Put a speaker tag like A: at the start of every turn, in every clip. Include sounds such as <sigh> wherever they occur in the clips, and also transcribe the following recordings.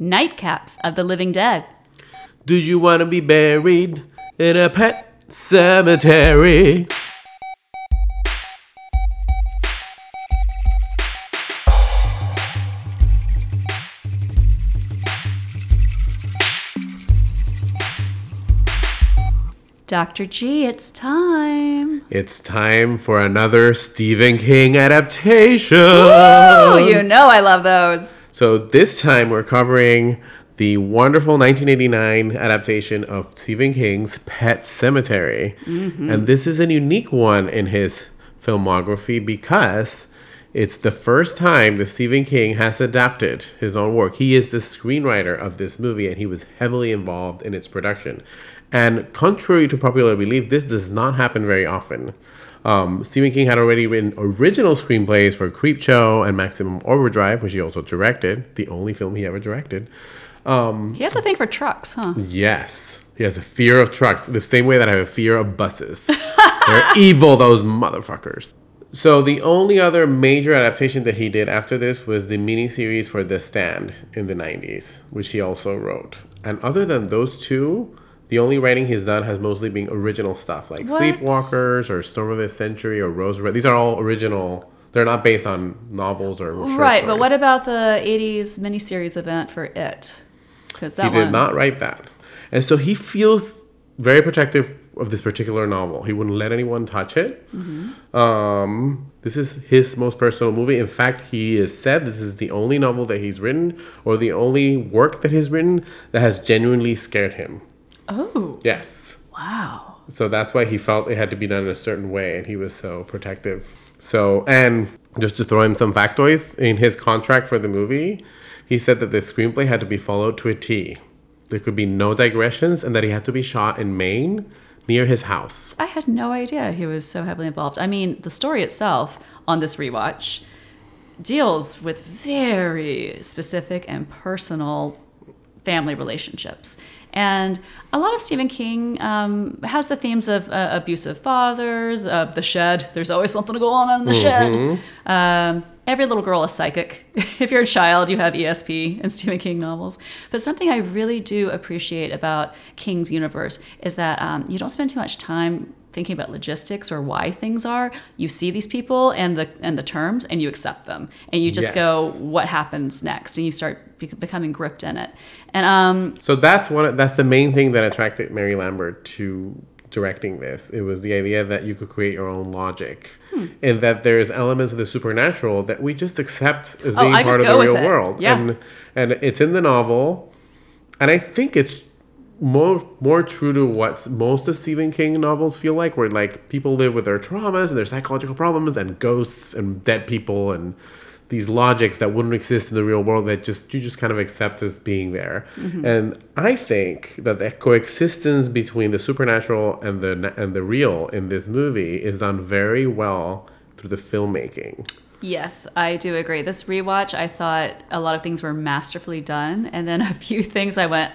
A: Nightcaps of the Living Dead.
B: Do you want to be buried in a pet cemetery?
A: Dr. G, it's time.
B: It's time for another Stephen King adaptation.
A: Oh, you know I love those.
B: So this time we're covering the wonderful 1989 adaptation of Stephen King's Pet Sematary. Mm-hmm. And this is a unique one in his filmography because it's the first time that Stephen King has adapted his own work. He is the screenwriter of this movie and he was heavily involved in its production. And contrary to popular belief, this does not happen very often. Um, Stephen King had already written original screenplays for Creepshow and Maximum Overdrive, which he also directed, the only film he ever directed.
A: He has a thing for trucks, huh?
B: Yes. He has a fear of trucks, the same way that I have a fear of buses. <laughs> They're evil, those motherfuckers. So the only other major adaptation that he did after this was the miniseries for The Stand in the 90s, which he also wrote. And other than those two, the only writing he's done has mostly been original stuff like
A: What?
B: Sleepwalkers or Storm of the Century or Rose Red. These are all original. They're not based on novels or
A: right, but what about the 80s miniseries event for It? Because that
B: He did
A: one.
B: not write that. And so he feels very protective of this particular novel. He wouldn't let anyone touch it. Um, this is his most personal movie. In fact, he has said this is the only novel that he's written or the only work that he's written that has genuinely scared him.
A: Oh,
B: Yes.
A: wow.
B: So that's why he felt it had to be done in a certain way and he was so protective. So, and just to throw in some factoids, in his contract for the movie, he said that the screenplay had to be followed to a T. There could be no digressions and that he had to be shot in Maine near his house.
A: I had no idea he was so heavily involved. I mean, the story itself on this rewatch deals with very specific and personal family relationships. And a lot of Stephen King um, has the themes of uh, abusive fathers, uh, the shed. There's always something to go on in the shed. Um, every little girl is psychic. <laughs> if you're a child, you have ESP and Stephen King novels. But something I really do appreciate about King's universe is that um, you don't spend too much time thinking about logistics or why things are. You see these people and the and the terms, and you accept them, and you just
B: Yes.
A: go, "What happens next?" And you start be- becoming gripped in it. And um,
B: So that's one that's the main thing that attracted Mary Lambert to directing this. It was the idea that you could create your own logic.
A: Hmm.
B: And that there's elements of the supernatural that we just accept as
A: Oh,
B: being
A: just
B: part of the real
A: it.
B: world.
A: Yeah.
B: And and it's in the novel. And I think it's more more true to what most of Stephen King novels feel like, where like people live with their traumas and their psychological problems and ghosts and dead people and these logics that wouldn't exist in the real world that just you just kind of accept as being there. Mm-hmm. And I think that the coexistence between the supernatural and the and the real in this movie is done very well through the filmmaking.
A: Yes, I do agree. This rewatch, I thought a lot of things were masterfully done, and then <laughs> a few things I went,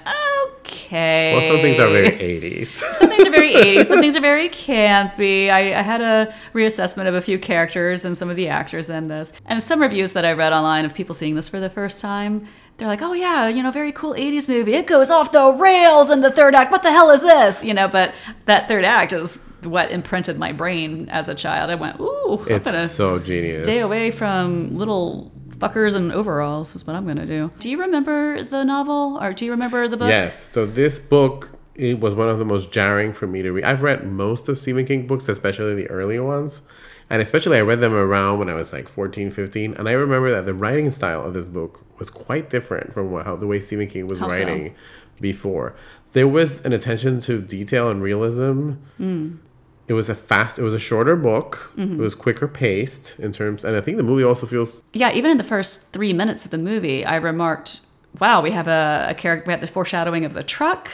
A: okay.
B: Well, some things are very 80s. <laughs>
A: some things are very 80s, some things are very campy. I, I had a reassessment of a few characters and some of the actors in this. And some reviews that I read online of people seeing this for the first time, they're like, oh, yeah, you know, very cool 80s movie. It goes off the rails in the third act. What the hell is this? You know, but that third act is what imprinted my brain as a child. I went, ooh, I'm
B: It's
A: gonna
B: so genius.
A: stay away from little fuckers in overalls is what I'm gonna do. Do you remember the novel or do you remember the book?
B: Yes. So this book it was one of the most jarring for me to read. I've read most of Stephen King books, especially the earlier ones. And especially I read them around when I was like 14, 15. And I remember that the writing style of this book was quite different from what, how the way Stephen King was
A: How so?
B: writing before. There was an attention to detail and realism.
A: Hmm.
B: It was a fast, it was a shorter book.
A: Mm-hmm.
B: It was quicker paced in terms, and I think the movie also feels
A: Yeah, even in the first three minutes of the movie, I remarked, wow, we have a, a character, we have the foreshadowing of the truck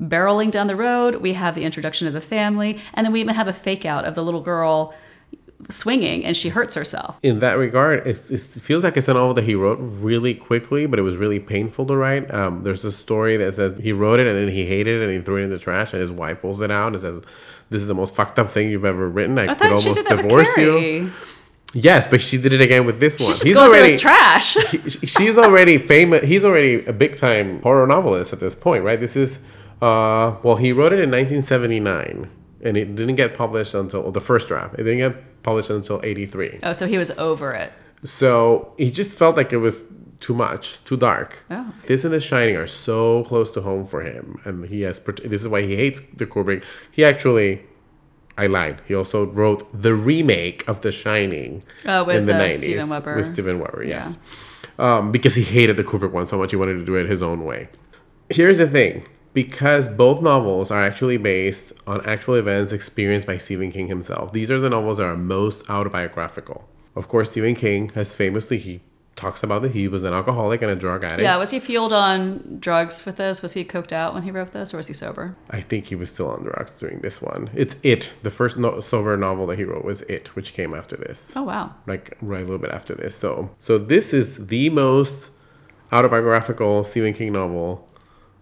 A: barreling down the road, we have the introduction of the family, and then we even have a fake out of the little girl swinging and she hurts herself.
B: in that regard, it feels like it's a novel that he wrote really quickly, but it was really painful to write. Um, there's a story that says he wrote it and then he hated it and he threw it in the trash, and his wife pulls it out and says, "This is the most fucked up thing you've ever written. I,
A: I
B: could almost
A: did that with
B: divorce you." Yes, but she did it again with this one.
A: She's just going through his trash. <laughs>
B: he- she's already famous. He's already a big time horror novelist at this point, right? This is, uh, well, he wrote it in 1979, and it didn't get published until the first draft. It didn't get published until 83.
A: oh, so he was over it.
B: So he just felt like it was too much, too dark.
A: Oh.
B: This and The Shining are so close to home for him, and he has. This is why he hates the Kubrick. He actually, I lied. He also wrote the remake of The Shining
A: Oh, with, uh, Steven Weber.
B: with Steven Weber. Yes, um, because he hated the Kubrick one so much, he wanted to do it his own way. Here's the thing. Because both novels are actually based on actual events experienced by Stephen King himself, these are the novels that are most autobiographical. Of course, Stephen King has famously he talks about that he was an alcoholic and a drug addict.
A: Yeah, was he fueled on drugs with this? Was he coked out when he wrote this, or was he sober?
B: I think he was still on drugs during this one. It's It. The first no- sober novel that he wrote was It, which came after this.
A: Oh wow.
B: Like right a little bit after this. So, so this is the most autobiographical Stephen King novel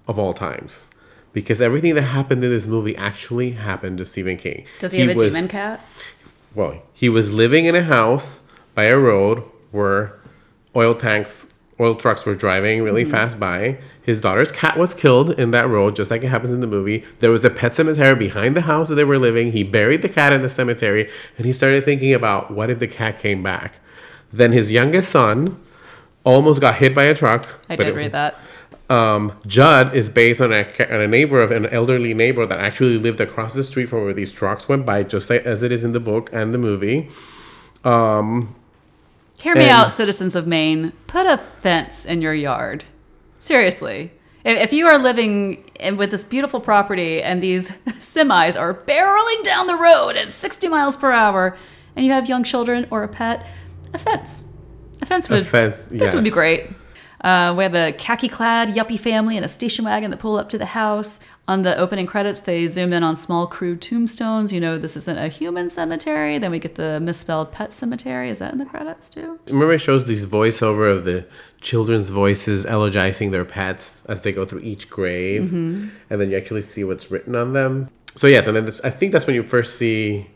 B: of all times. Because everything that happened in this movie actually happened to Stephen King.
A: Does he, have a
B: was-
A: demon cat?
B: well, he was living in a house by a road where oil tanks, oil trucks were driving really
A: Mm-hmm.
B: fast by. His daughter's cat was killed in that road, just like it happens in the movie. There was a pet cemetery behind the house that they were living. He buried the cat in the cemetery, and he started thinking about what if the cat came back. Then his youngest son almost got hit by a truck.
A: I did
B: it-
A: read that.
B: Um, Judd is based on a, on a neighbor of an elderly neighbor that actually lived across the street from where these trucks went by, just like, as it is in the book and the movie.
A: Hear me
B: And-
A: out, citizens of Maine. Put a fence in your yard. Seriously. If, if you are living in, with this beautiful property and these <laughs> semis are barreling down the road at 60 miles per hour and you have young children or a pet, a fence. A fence would,
B: fence,
A: this would be great. Uh, we have a khaki clad yuppie family in a station wagon that pull up to the house. On the opening credits, they zoom in on small crude tombstones. You know, this isn't a human cemetery. Then we get the misspelled pet cemetery. Is that in the credits too?
B: Remember, it shows these voiceover of the children's voices eulogizing their pets as they go through each grave, and then you actually see what's written on them. So yes, and then this, I think that's when you first see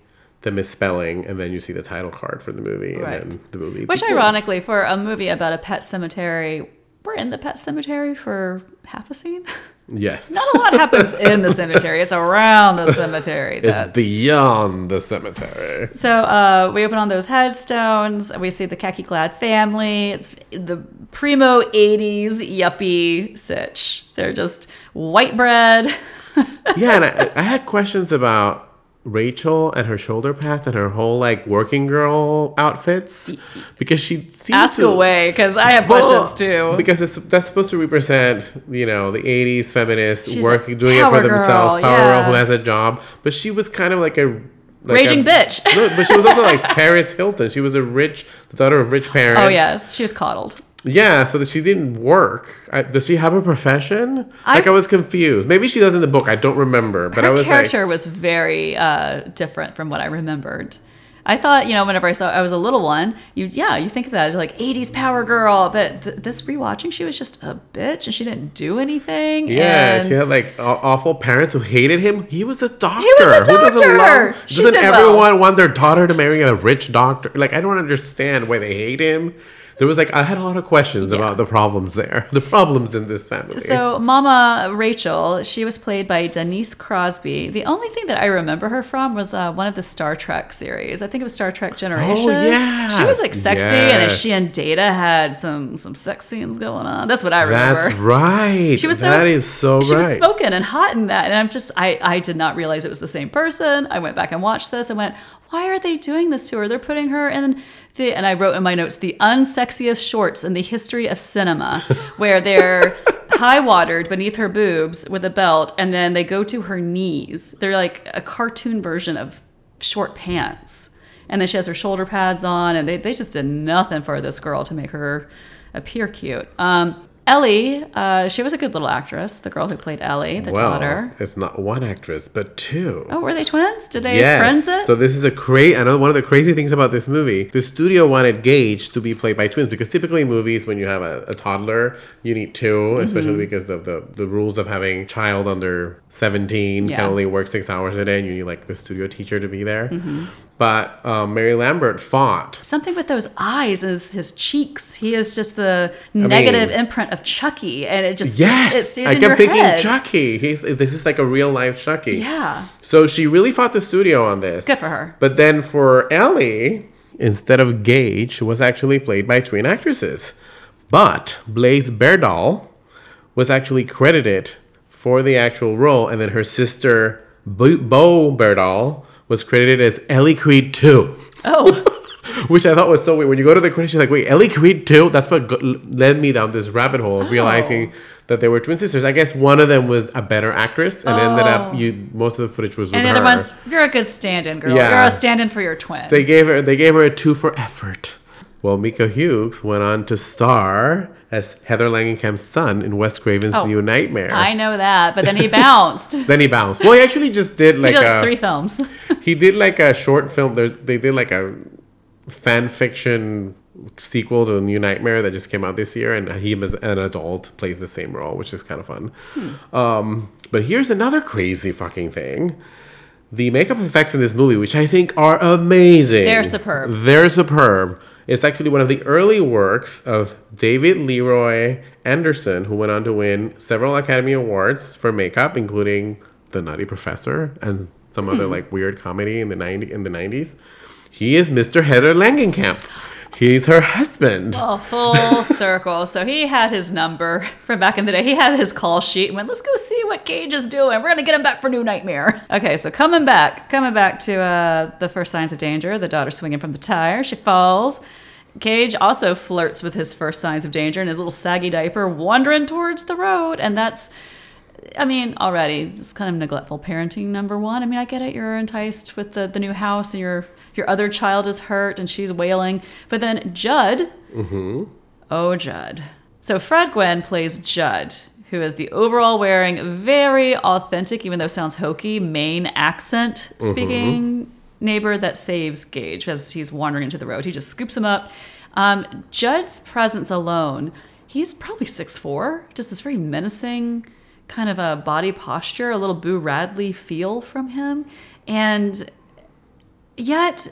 B: the misspelling, and then you see the title card for the movie,
A: Right.
B: and then the movie.
A: Which,
B: begins.
A: ironically, for a movie about a pet cemetery, we're in the pet cemetery for half a scene.
B: yes, <laughs>
A: Not a lot happens in the cemetery. It's around the <laughs> cemetery.
B: it's beyond the cemetery.
A: So uh, we open on those headstones. We see the khaki clad family. It's the primo 80s yuppie sitch. They're just white bread. <laughs>
B: yeah, and I, I had questions about Rachel and her shoulder pads and her whole like working girl outfits because she seems
A: Ask
B: to,
A: away, because I have
B: Well,
A: questions too.
B: Because it's, that's supposed to represent, you know, the '80s feminist
A: She's
B: working, doing it for
A: power
B: themselves,
A: girl,
B: power girl who has a job. But she was kind of like a like
A: Raging
B: a-
A: bitch.
B: But she was also like <laughs> Paris Hilton. She was a rich, the daughter of rich oh, parents.
A: oh, yes. She was coddled.
B: Yeah, so that she didn't work. I, does she have a profession?
A: I-
B: like I was confused. Maybe she does in the book. I don't remember. But
A: Her
B: I was
A: character
B: like,
A: was very uh, different from what I remembered. I thought, you know, whenever I saw I was a little one, you yeah, you think of that like '80s power girl, but th- this rewatching, she was just a bitch and she didn't do anything.
B: yeah,
A: and
B: she had like aw- awful parents who hated him. He was a doctor.
A: He was a
B: Who doesn't
A: doctor!
B: love?
A: She
B: Doesn't
A: did well.
B: everyone want their daughter to marry a rich doctor? Like I don't understand why they hate him. There was like I had a lot of questions about the problems there, <laughs> the problems in this family.
A: So, Mama Rachel, she was played by Denise Crosby. The only thing that I remember her from was uh, one of the Star Trek series. I think it was Star Trek Generation.
B: yes,
A: she was like sexy, and
B: yes.
A: she and Data had some some sex scenes going on. That's what I remember.
B: That's right.
A: She was so,
B: that is so
A: she
B: right.
A: was smoking and hot in that, and I'm just I I did not realize it was the same person. I went back and watched this and went, why are they doing this to her? They're putting her in the and I wrote in my notes the unsexiest shorts in the history of cinema, <laughs> where they're high watered beneath her boobs with a belt, and then they go to her knees. They're like a cartoon version of short pants. And then she has her shoulder pads on, and they, they just did nothing for this girl to make her appear cute. Um, Ellie, uh, she was a good little actress, the girl who played Ellie, the
B: well,
A: daughter.
B: it's not one actress, but two.
A: Oh, were they twins? Did they
B: Yes.
A: friends it?
B: So this is a crazy. I know one of the crazy things about this movie. The studio wanted Gage to be played by twins because typically in movies, when you have a, a toddler, you need 2
A: Mm-hmm.
B: especially because of the the rules of having child under seventeen
A: Yeah.
B: can only work six hours a day, and you need like the studio teacher to be there.
A: Mm-hmm.
B: But um, Mary Lambert fought.
A: Something with those eyes is his cheeks. He is just the negative
B: mean-
A: imprint of Chucky, and it just
B: Yes,
A: it stays
B: I
A: in
B: kept
A: your
B: thinking
A: head.
B: Chucky. He's this is like a real life Chucky.
A: Yeah,
B: So she really fought the studio on this.
A: good for her.
B: But then for Ellie, instead of Gage, was actually played by twin actresses. But Blaze Berdahl was actually credited for the actual role, and then her sister Beau, Beau Berdahl was credited as Ellie Creed 2.
A: Oh, <laughs>
B: Which I thought was so weird. When you go to the credits, you're like, wait, Ellie Creed 2? That's what go- led me down this rabbit hole of oh. realizing that they were twin sisters. I guess one of them was a better actress, and ended up, oh. you most of the footage was with
A: and the
B: her.
A: other one's you're a good stand-in girl.
B: Yeah.
A: You're a stand-in for your twin.
B: They gave her they gave her a two for effort. Well, Miko Hughes went on to star as Heather Langenkamp's son in Wes Craven's
A: Oh,
B: New Nightmare.
A: I know that, but then he bounced. <laughs>
B: then he bounced. Well, he actually just did like
A: did
B: a
A: three films. <laughs>
B: he did like a short film. There, they did like a fan fiction sequel to New Nightmare that just came out this year, and he as an adult plays the same role, which is kind of fun. Um, but here's another crazy fucking thing. The makeup effects in this movie, which I think are amazing.
A: They're superb.
B: They're superb. It's actually one of the early works of David Leroy Anderson, who went on to win several Academy Awards for makeup, including The Nutty Professor and some other hmm. like weird comedy in the 90 in the 90s. He is Mr. Heather Langenkamp. He's her husband.
A: Oh, full <laughs> circle. So he had his number from back in the day. He had his call sheet and went, let's go see what Gage is doing. We're going to get him back for New Nightmare. Okay, so coming back, coming back to uh, the first signs of danger, the daughter swinging from the tire. She falls. Gage also flirts with his first signs of danger in his little saggy diaper, wandering towards the road. And that's, I mean, already it's kind of neglectful parenting. Number one, I mean, I get it. You're enticed with the, the new house, and your your other child is hurt, and she's wailing. But then Judd, oh Judd. So Fred Gwynne plays Judd, who is the overall wearing, very authentic, even though it sounds hokey, Maine accent speaking neighbor that saves Gage as he's wandering into the road. He just scoops him up. Um, Judd's presence alone, he's probably 6'4", just this very menacing kind of a body posture, a little Boo Radley feel from him. And yet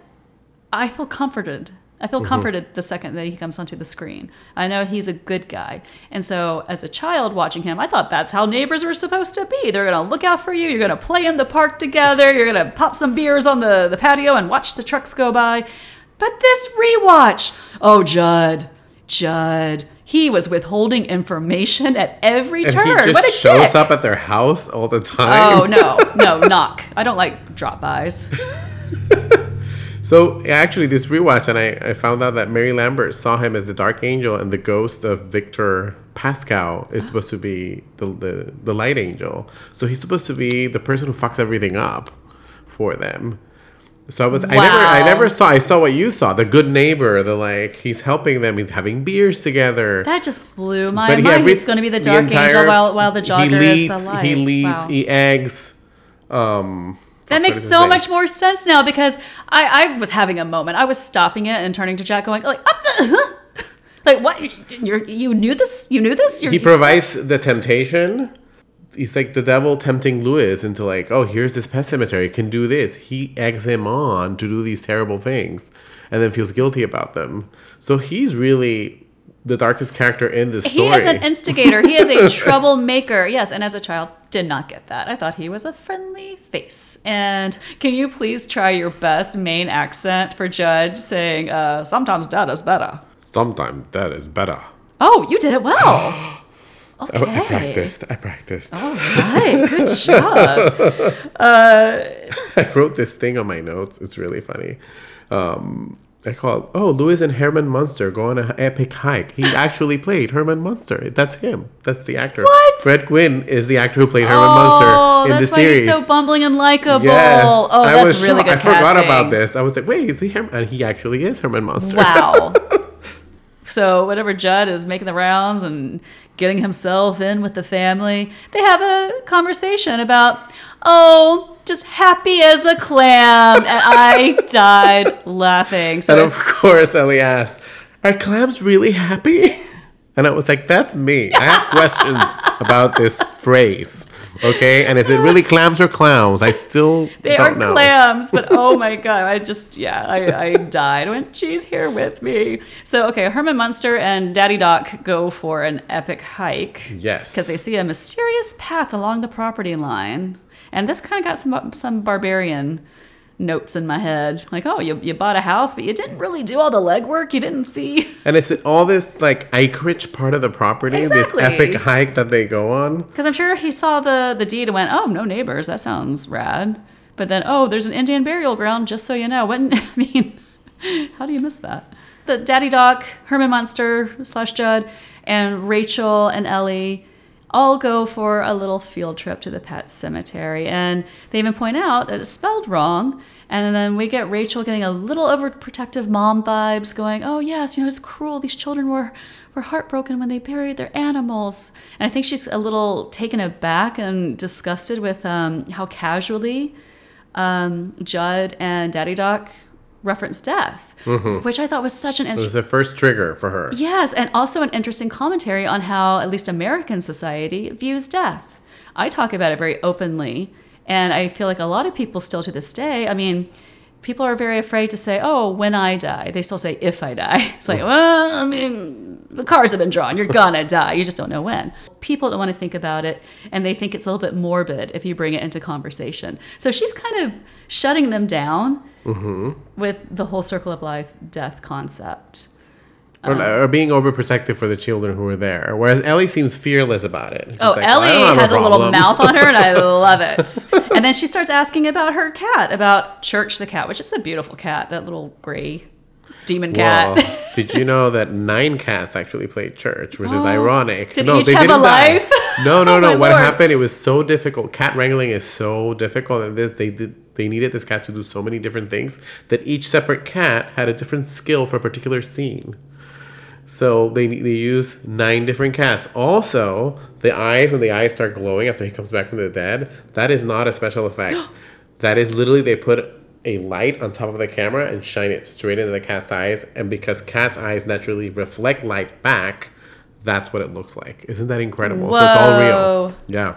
A: I feel comforted. I feel mm-hmm. comforted the second that he comes onto the screen. I know he's a good guy. And so, as a child watching him, I thought that's how neighbors were supposed to be. They're going to look out for you. You're going to play in the park together. You're going to pop some beers on the, the patio and watch the trucks go by. But this rewatch, oh, Judd, Judd, he was withholding information at every
B: and
A: turn.
B: he just
A: what a
B: shows
A: dick.
B: up at their house all the oh, time.
A: Oh, no, no, <laughs> knock. I don't like drop bys. <laughs> <laughs>
B: So actually, this rewatch, and I, I found out that Mary Lambert saw him as the Dark Angel, and the ghost of Victor Pascow is supposed to be the, the the Light Angel. So he's supposed to be the person who fucks everything up for them. So I was I never I never saw I saw what you saw the good neighbor the like he's helping them he's having beers together.
A: That just blew my
B: But he-
A: mind.
B: every-
A: He's going to be the
B: the
A: dark
B: entire-
A: angel while, while the
B: he
A: jogger
B: leads,
A: is the light.
B: He leads.
A: Wow.
B: He eggs. Um,
A: that makes
B: what is his
A: so much more sense now because I, I was having a moment. I was stopping it and turning to Jack, going like, "Up the." Like what? You you knew this? You knew this? You're,
B: he provides the temptation. He's like the devil tempting Louis into like, oh, here's this pet cemetery, can do this. He eggs him on to do these terrible things, and then feels guilty about them. So he's really the darkest character in this story.
A: he is an instigator. He is a <laughs> troublemaker. Yes, and as a child, did not get that. I thought he was a friendly face. And can you please try your best Maine accent for Judd, saying, uh, "Sometimes dad is better."
B: Sometimes that is better.
A: Oh, you did it well. <gasps> Okay.
B: I, I practiced. I practiced.
A: All right, good <laughs> job. <laughs>
B: I wrote this thing on my notes. It's really funny. Um, I call it, oh, Louis and Herman Munster go on an epic hike. He <laughs> actually played Herman Munster. That's him. That's the actor.
A: What?
B: Fred Gwynne is the actor who played Herman
A: Oh,
B: Munster in the series.
A: that's why he's so bumbling and likable.
B: Yes.
A: Oh,
B: I
A: that's
B: was
A: really
B: shocked.
A: good
B: I forgot about this. I was like, wait, is he Herman? And he actually is Herman Munster.
A: Wow. <laughs> so whatever Judd is making the rounds and getting himself in with the family, they have a conversation about, oh, just happy as a clam, and I <laughs> died laughing.
B: and of course, Ellie asked, are clams really happy? And I was like, that's me. I have questions about this phrase. Okay, and is it really clams or clowns? I still
A: They are
B: know.
A: clams, but oh my <laughs> god, I just yeah, I, I died when she's here with me. So okay, Herman Munster and Daddy Doc go for an epic hike.
B: Yes.
A: Because they see a mysterious path along the property line. And this kind of got some some barbarian notes in my head. Like, oh, you, you bought a house, but you didn't really do all the legwork. You didn't see.
B: And is it all this like acreage part of the property?
A: Exactly.
B: This epic hike that they go on?
A: Because I'm sure he saw the, the deed and went, oh, no neighbors. That sounds rad. But then, oh, there's an Indian burial ground, just so you know. When, <laughs> I mean, how do you miss that? The Daddy Doc, Herman Munster slash Judd, and Rachel and Ellie all go for a little field trip to the pet cemetery. And they even point out that it's spelled wrong. And then we get Rachel getting a little overprotective mom vibes, going, oh, yes, you know, it's cruel. These children were, were heartbroken when they buried their animals. And I think she's a little taken aback and disgusted with um, how casually um, Judd and Daddy Doc reference death, mm-hmm. which I thought was such an interesting.
B: It was the first trigger for her.
A: Yes, and also an interesting commentary on how at least American society views death. I talk about it very openly, and I feel like a lot of people still to this day, I mean, people are very afraid to say, "Oh, when I die." They still say if I die. <laughs> It's like, "Well, I mean, the cards have been drawn. You're gonna <laughs> die. You just don't know when." People don't want to think about it, and they think it's a little bit morbid if you bring it into conversation. So she's kind of shutting them down mm-hmm. with the whole circle of life death concept.
B: Or, um, or being overprotective for the children who were there. Whereas Ellie seems fearless about it. She's
A: Oh,
B: like,
A: Ellie
B: "I
A: has a, little mouth on her, and I <laughs> love it. and then she starts asking about her cat, about Church the cat, which is a beautiful cat, that little gray demon cat.
B: Well, <laughs> did you know that nine cats actually played church, which is oh, ironic?
A: Did each have a
B: didn't die.
A: life?
B: No, <laughs> no,
A: Oh,
B: no. what
A: Lord.
B: happened? It was so difficult. Cat wrangling is so difficult, and this they did. They needed this cat to do so many different things that each separate cat had a different skill for a particular scene. So they they use nine different cats. Also, the eyes when the eyes start glowing after he comes back from the dead, that is not a special effect. <gasps> that is literally they put a light on top of the camera and shine it straight into the cat's eyes, and because cat's eyes naturally reflect light back, that's what it looks like. Isn't that incredible? So it's all real. Yeah.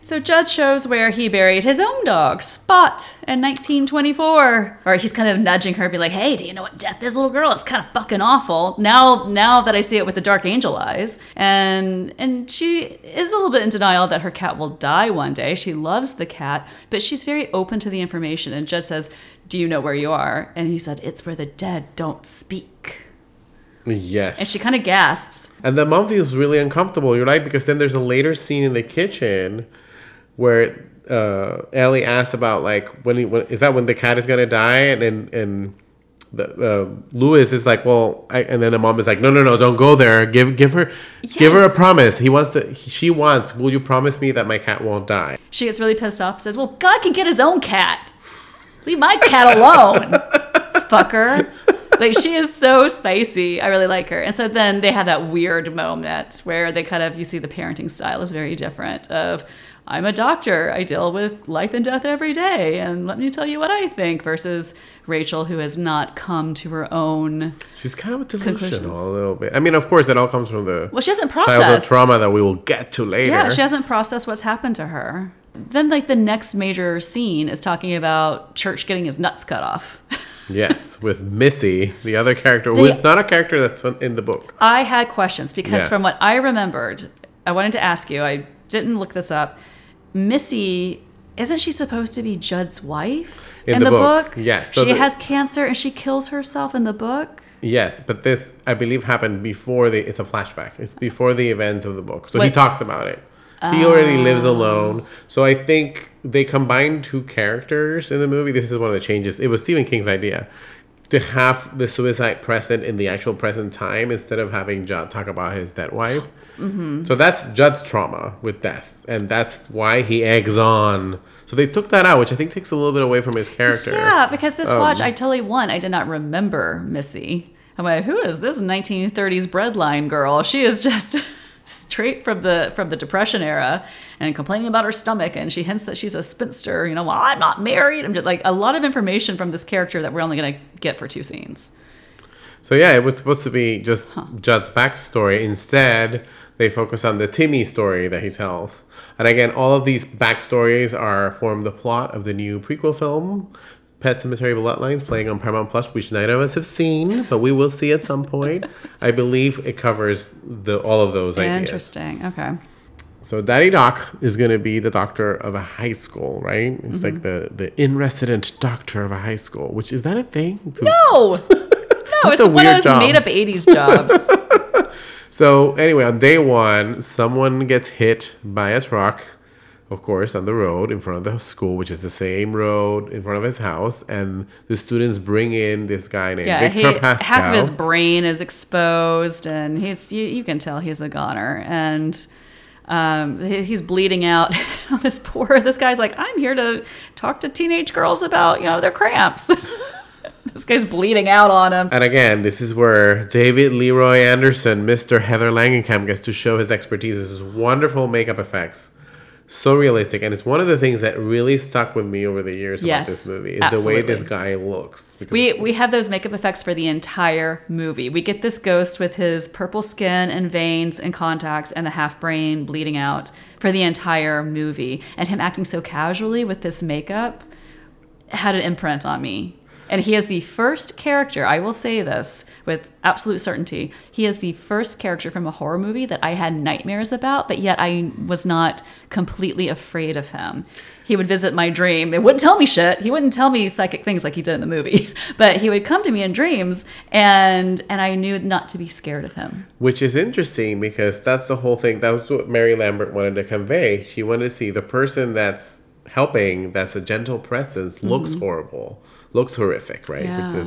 A: So Judd shows where he buried his own dog, Spot, in 1924. Or he's kind of nudging her, be like, "Hey, do you know what death is, little girl? It's kind of fucking awful." Now, now that I see it with the dark angel eyes, and and she is a little bit in denial that her cat will die one day. She loves the cat, but she's very open to the information. And Judd says, "Do you know where you are?" And he said, "It's where the dead don't speak."
B: Yes.
A: And she kind of gasps.
B: And the mom feels really uncomfortable. You're right because then there's a later scene in the kitchen where uh, Ellie asks about like when, he, when is that when the cat is gonna die and and, and the uh, Louis is like well I, and then the mom is like no no no don't go there give give her give her a promise he wants to he- she wants will you promise me that my cat won't die
A: She gets really pissed off. Says, "Well, God can get his own cat. Leave my cat alone, <laughs> fucker." Like she is so spicy. I really like her. And so then they have that weird moment where they kind of you see the parenting style is very different. Of I'm a doctor. I deal with life and death every day, and let me tell you what I think. Versus Rachel, who has not come to her own.
B: she's kind of delusional a little bit I mean of course it all comes from the
A: Well, she hasn't processed childhood
B: trauma that we will get to later
A: Yeah, she hasn't processed what's happened to her. Then, like, the next major scene is talking about Church getting his nuts cut off. <laughs>
B: Yes, with Missy, the other character, who is not a character that's in the book.
A: I had questions because,
B: Yes.
A: from what I remembered, I wanted to ask you, I didn't look this up. Missy, isn't she supposed to be Judd's wife
B: In the book, yes. So
A: she
B: the-
A: has cancer and she kills herself in the book.
B: Yes, but this, I believe, happened before the. It's a flashback. It's before the events of the book, so he talks about it. He already lives oh. alone, so I think they combined two characters in the movie. This is one of the changes. It was Stephen King's idea to have the suicide present in the actual present time instead of having Judd talk about his dead wife.
A: Mm-hmm.
B: So that's Judd's trauma with death, and that's why he eggs on. So they took that out, which I think takes a little bit away from his character.
A: Yeah, because this watch,
B: Um,
A: I totally one, I did not remember Missy. I'm like, who is this 1930s breadline girl? She is just <laughs> straight from the from the Depression era and complaining about her stomach, and she hints that she's a spinster. You know, well, I'm not married. I'm just like a lot of information from this character that we're only gonna get for two scenes.
B: So yeah, it was supposed to be just Judd's backstory. Instead, they they focus on the Timmy story that he tells. And again, all of these backstories are form the plot of the new prequel film, Pet Sematary Bloodlines, playing on Paramount Plus, which neither of us have seen, but we will see at some point. I believe it covers the all of those ideas.
A: Interesting. Okay.
B: So Daddy Doc is going to be the doctor of a high school, right? It's like mm-hmm. the the in resident doctor of a high school. Which is that a thing? To-
A: No. <laughs> No, it's one of those made up 80s jobs. <laughs>
B: So anyway, on day one, someone gets hit by a truck, of course, on the road in front of the school, which is the same road in front of his house, and the students bring in this guy named
A: Yeah,
B: Victor
A: he,
B: Pascow.
A: half of his brain is exposed, and he's you, you can tell he's a goner, and um, he- he's bleeding out. <laughs> this poor this guy's like, I'm here to talk to teenage girls about you know their cramps. <laughs> this guy's bleeding out on him.
B: and again, this is where David Leroy Anderson, Mr. Heather Langenkamp, gets to show his expertise. This is wonderful makeup effects. So realistic, and it's one of the things that really stuck with me over the years
A: Yes,
B: about this movie is the way this guy looks. Because
A: We we have those makeup effects for the entire movie. We get this ghost with his purple skin and veins and contacts and the half brain bleeding out for the entire movie. And him acting so casually with this makeup had an imprint on me. And he is the first character, I will say this with absolute certainty. He is the first character from a horror movie that I had nightmares about, but yet I was not completely afraid of him. He would visit my dream. It wouldn't tell me shit. He wouldn't tell me psychic things like he did in the movie. <laughs> But he would come to me in dreams and and I knew not to be scared of him.
B: Which is interesting because that's the whole thing. That was what Mary Lambert wanted to convey. She wanted to see the person that's helping, that's a gentle presence, looks mm-hmm. horrible, looks horrific, right?
A: Yeah.
B: Because,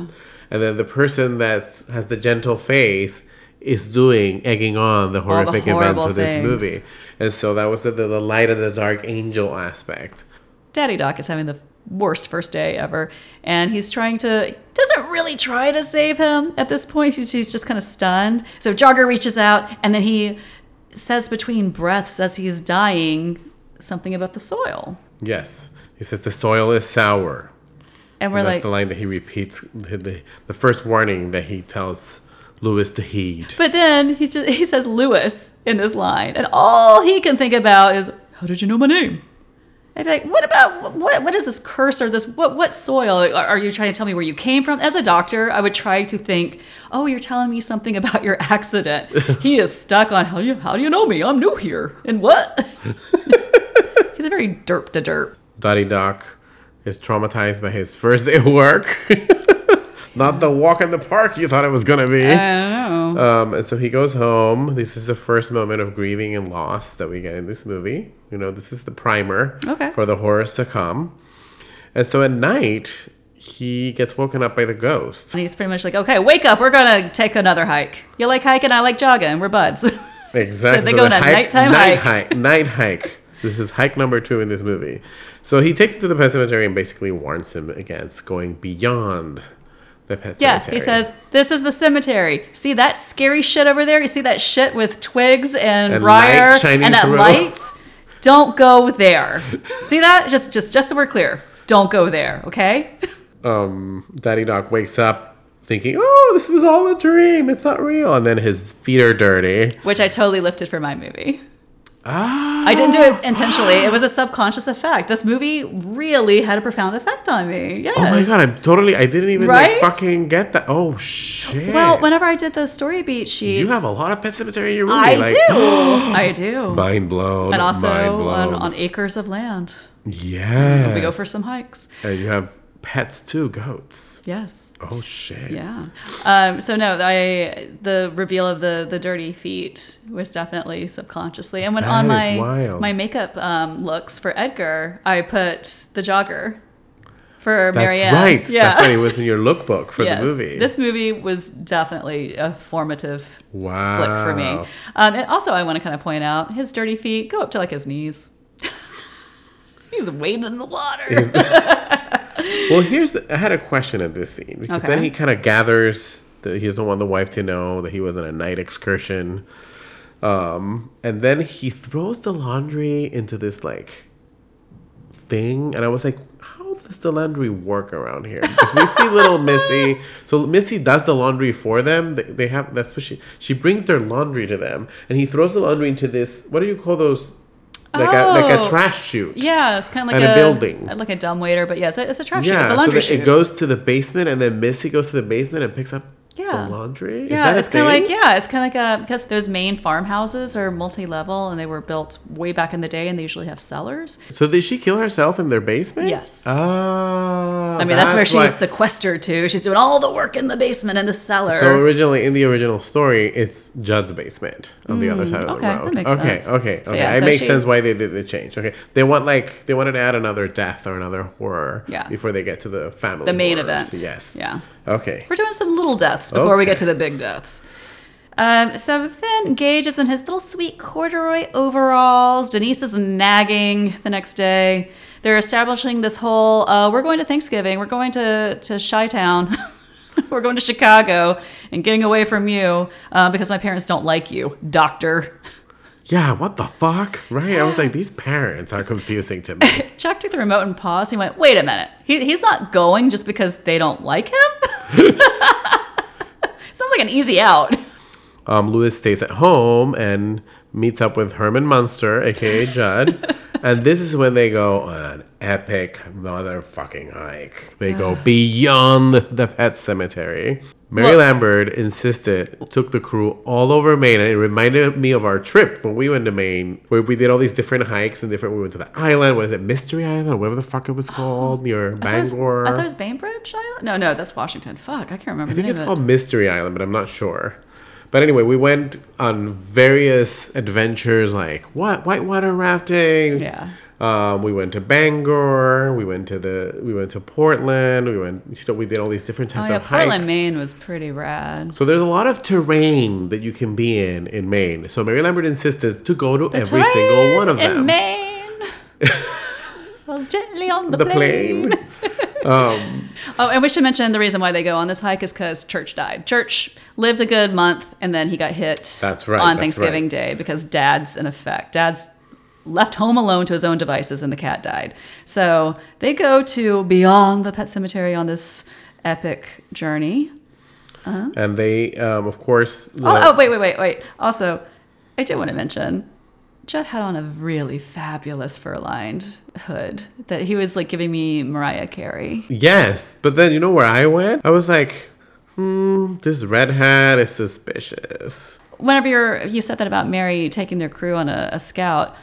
B: and then the person that has the gentle face is doing, egging on the horrific events
A: horrible
B: of this
A: things.
B: movie. And so that was the, the light of the dark angel aspect.
A: Daddy Doc is having the worst first day ever, and he's trying to doesn't really try to save him at this point. He's, he's just kind of stunned. So Jogger reaches out, and then he says between breaths as he's dying something about the soil,
B: Yes. He says the soil is sour.
A: And we're
B: And
A: like,
B: the line that he repeats, the, the, first warning that he tells Louis to heed.
A: but then he just he says Louis in this line, and all he can think about is how did you know my name? I'd be like, what about what? What is this curse or this? What what soil are, are you trying to tell me where you came from? As a doctor, I would try to think, oh, you're telling me something about your accident. <laughs> he is stuck on how do you how do you know me? I'm new here, and what? <laughs> He's a very derp to derp.
B: Daddy Doc is traumatized by his first day of work. <laughs> Not the walk in the park you thought it was gonna be.
A: I don't know.
B: Um, and so he goes home. This is the first moment of grieving and loss that we get in this movie. You know, this is the primer
A: Okay.
B: for the horrors to come. And so at night, he gets woken up by the ghost.
A: And he's pretty much like, okay, wake up. We're gonna take another hike. You like hiking? I like jogging. We're buds. <laughs>
B: Exactly.
A: they go
B: the
A: on a nighttime
B: night
A: hike.
B: hike. Night hike. This is hike number two in this movie. So he takes him to the pet cemetery and basically warns him against going beyond the pet
A: Yeah,
B: cemetery.
A: he says, This is the cemetery. See that scary shit over there? You see that shit with twigs and,
B: And
A: briar
B: light
A: and that
B: through.
A: light? Don't go there. see that? Just just just so we're clear. Don't go there, okay?
B: um, Daddy Doc wakes up thinking, "Oh, this was all a dream. It's not real." And then his feet are dirty.
A: Which I totally lifted for my movie.
B: Ah,
A: I didn't do it intentionally. It was a subconscious effect. This movie really had a profound effect on me. Yes.
B: Oh my god! I'm totally. I didn't even
A: Right?
B: like fucking get that. Oh shit!
A: Well, whenever I did the story beat sheet,
B: you have a lot of pet cemetery in your room.
A: I
B: like,
A: do. <gasps> I do.
B: Mind blown.
A: and also
B: mind
A: on, on acres of land.
B: yeah.
A: We go for some hikes.
B: And you have pets too, goats.
A: Yes.
B: Oh shit.
A: Yeah. Um, so no, I the reveal of the the dirty feet was definitely subconsciously. And when
B: That
A: on my
B: wild.
A: my makeup um, looks for Edgar, I put the jogger for
B: That's
A: Marianne.
B: right.
A: Yeah.
B: That's right. It was in your lookbook for
A: Yes.
B: the movie.
A: This movie was definitely a formative
B: wow.
A: flick for me. Um, and also, I want to kind of point out his dirty feet go up to like his knees. <laughs> He's wading in the water. <laughs>
B: Well, here's the, I had a question at this scene because then he kind of gathers that he doesn't want the wife to know that he was on a night excursion, um, and then he throws the laundry into this like thing, and I was like, how does the laundry work around here? Because we see little Missy. So Missy does the laundry for them. They, they have that's what she she brings their laundry to them, and he throws the laundry into this. What do you call those? Like a like a
A: Oh.
B: trash chute.
A: Yeah, it's kind of like
B: a
A: a,
B: building.
A: like a dumbwaiter, but yes, it's a trash chute.
B: Yeah,
A: It's a
B: so
A: laundry
B: that
A: chute.
B: it goes to the basement, and then Missy goes to the basement and picks up
A: Yeah.
B: the laundry. Is
A: yeah,
B: that
A: it's kind of like yeah, it's kind of like a because those Maine farmhouses are multi-level and they were built way back in the day, and they usually have cellars.
B: So did she kill herself in their basement?
A: Yes.
B: Oh,
A: I mean, that's, where she was sequestered to. She's doing all the work in the basement and the cellar.
B: So originally, in the original story, it's Judd's basement on the other side of
A: Mm, okay,
B: the
A: that
B: road.
A: makes
B: okay,
A: sense.
B: okay,
A: So
B: okay.
A: yeah,
B: it
A: so
B: makes
A: she-
B: sense why they did the change. Okay, they want like they wanted to add another death or another horror.
A: Yeah.
B: Before they get to the family.
A: the main
B: horrors.
A: event.
B: Yes.
A: Yeah.
B: Okay.
A: We're doing some little deaths before we get to the big deaths. Um, so then Gage is in his little sweet corduroy overalls. Denise is nagging the next day. They're establishing this whole uh, we're going to Thanksgiving, we're going to, to Chi Town, <laughs> we're going to Chicago and getting away from you uh, because my parents don't like you, doctor.
B: Yeah. What the fuck? Right. I was like, these parents are confusing to me. <laughs>
A: Chuck took the remote and paused. He went, wait a minute. He, he's not going just because they don't like him? <laughs> Sounds like an easy out.
B: um, Louis stays at home and meets up with Herman Munster, aka Judd. <laughs> and this is when they go on an epic motherfucking hike. They go <sighs> beyond the pet cemetery. Mary Lambert insisted, took the crew all over Maine, and it reminded me of our trip when we went to Maine, where we did all these different hikes and different. We went to the island. What is it, Mystery Island, or whatever the fuck it was <gasps> called, near
A: I thought it was-
B: Bangor.
A: I thought it was Bainbridge Island? No, no, that's Washington. Fuck, I can't remember
B: I
A: the
B: think
A: name
B: it's
A: of
B: called
A: it.
B: Mystery Island, but I'm not sure. But anyway, we went on various adventures like what whitewater rafting.
A: Yeah.
B: Um, we went to Bangor. We went to the. We went to Portland. We went. You know, we did all these different types Oh
A: yeah,
B: of
A: Portland,
B: hikes.
A: Maine was pretty rad.
B: So there's a lot of terrain that you can be in in Maine. So Mary Lambert insisted to go to every single one of
A: in
B: them.
A: Maine. <laughs> I was gently on <laughs> the,
B: the
A: plane.
B: plane. <laughs> <laughs>
A: Oh, and we should mention the reason why they go on this hike is because Church died. Church lived a good month, and then he got hit
B: That's right,
A: on
B: that's
A: Thanksgiving
B: right.
A: Day because Dad's in effect. Dad's left home alone to his own devices, and the cat died. So they go to beyond the pet cemetery on this epic journey.
B: and they, um, of course.
A: Oh,
B: the-
A: oh, wait, wait, wait, wait. Also, I do want to mention, Judd had on a really fabulous fur-lined hood that he was like giving me Mariah Carey.
B: Yes, but then you know where I went? I was like, hmm, this red hat is suspicious.
A: Whenever you're, you said that about Mary taking their crew on a, a scout,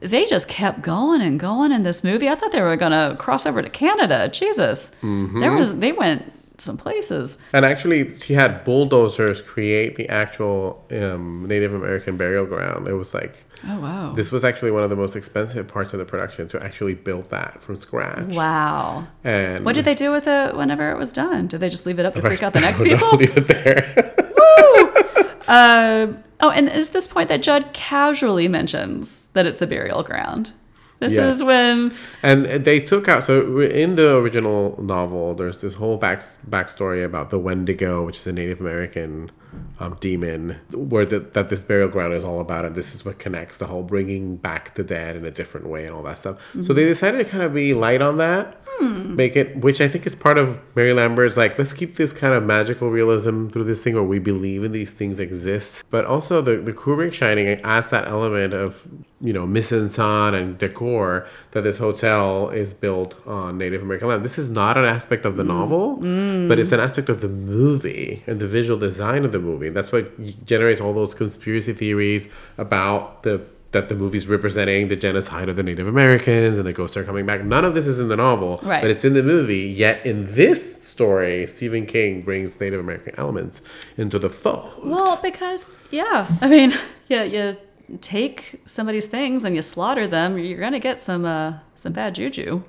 A: they just kept going and going in this movie. I thought they were going to cross over to Canada. Jesus, there was they went some places.
B: And actually, she had bulldozers create the actual um, Native American burial ground. It was like,
A: Oh wow!
B: this was actually one of the most expensive parts of the production to actually build that from scratch.
A: Wow.
B: And
A: What did they do with it whenever it was done? Did they just leave it up to <laughs> freak out the next
B: don't know,
A: people? <laughs>
B: Leave it there. <laughs>
A: Uh, oh, and it's this point that Judd casually mentions that it's the burial ground. This
B: Yes.
A: is when
B: And they took out so in the original novel, there's this whole back backstory about the Wendigo, which is a Native American um, demon, where the, that this burial ground is all about, and this is what connects the whole bringing back the dead in a different way and all that stuff. So they decided to kind of be light on that, Hmm. make it, which I think is part of Mary Lambert's like, let's keep this kind of magical realism through this thing, where we believe in these things exist, but also the the Kubrick Shining adds that element of you know mise en scène and decor that this hotel is built on Native American land. This is not an aspect of the hmm. novel, hmm. but it's an aspect of the movie and the visual design of the movie. That's what generates all those conspiracy theories about the that the movie's representing the genocide of the Native Americans and the ghosts are coming back. None of this is in the novel,
A: Right.
B: but it's in the movie. Yet in this story, Stephen King brings Native American elements into the fold.
A: well, because yeah, I mean, <laughs> yeah, you take somebody's things and you slaughter them, you're gonna get some uh, some bad juju.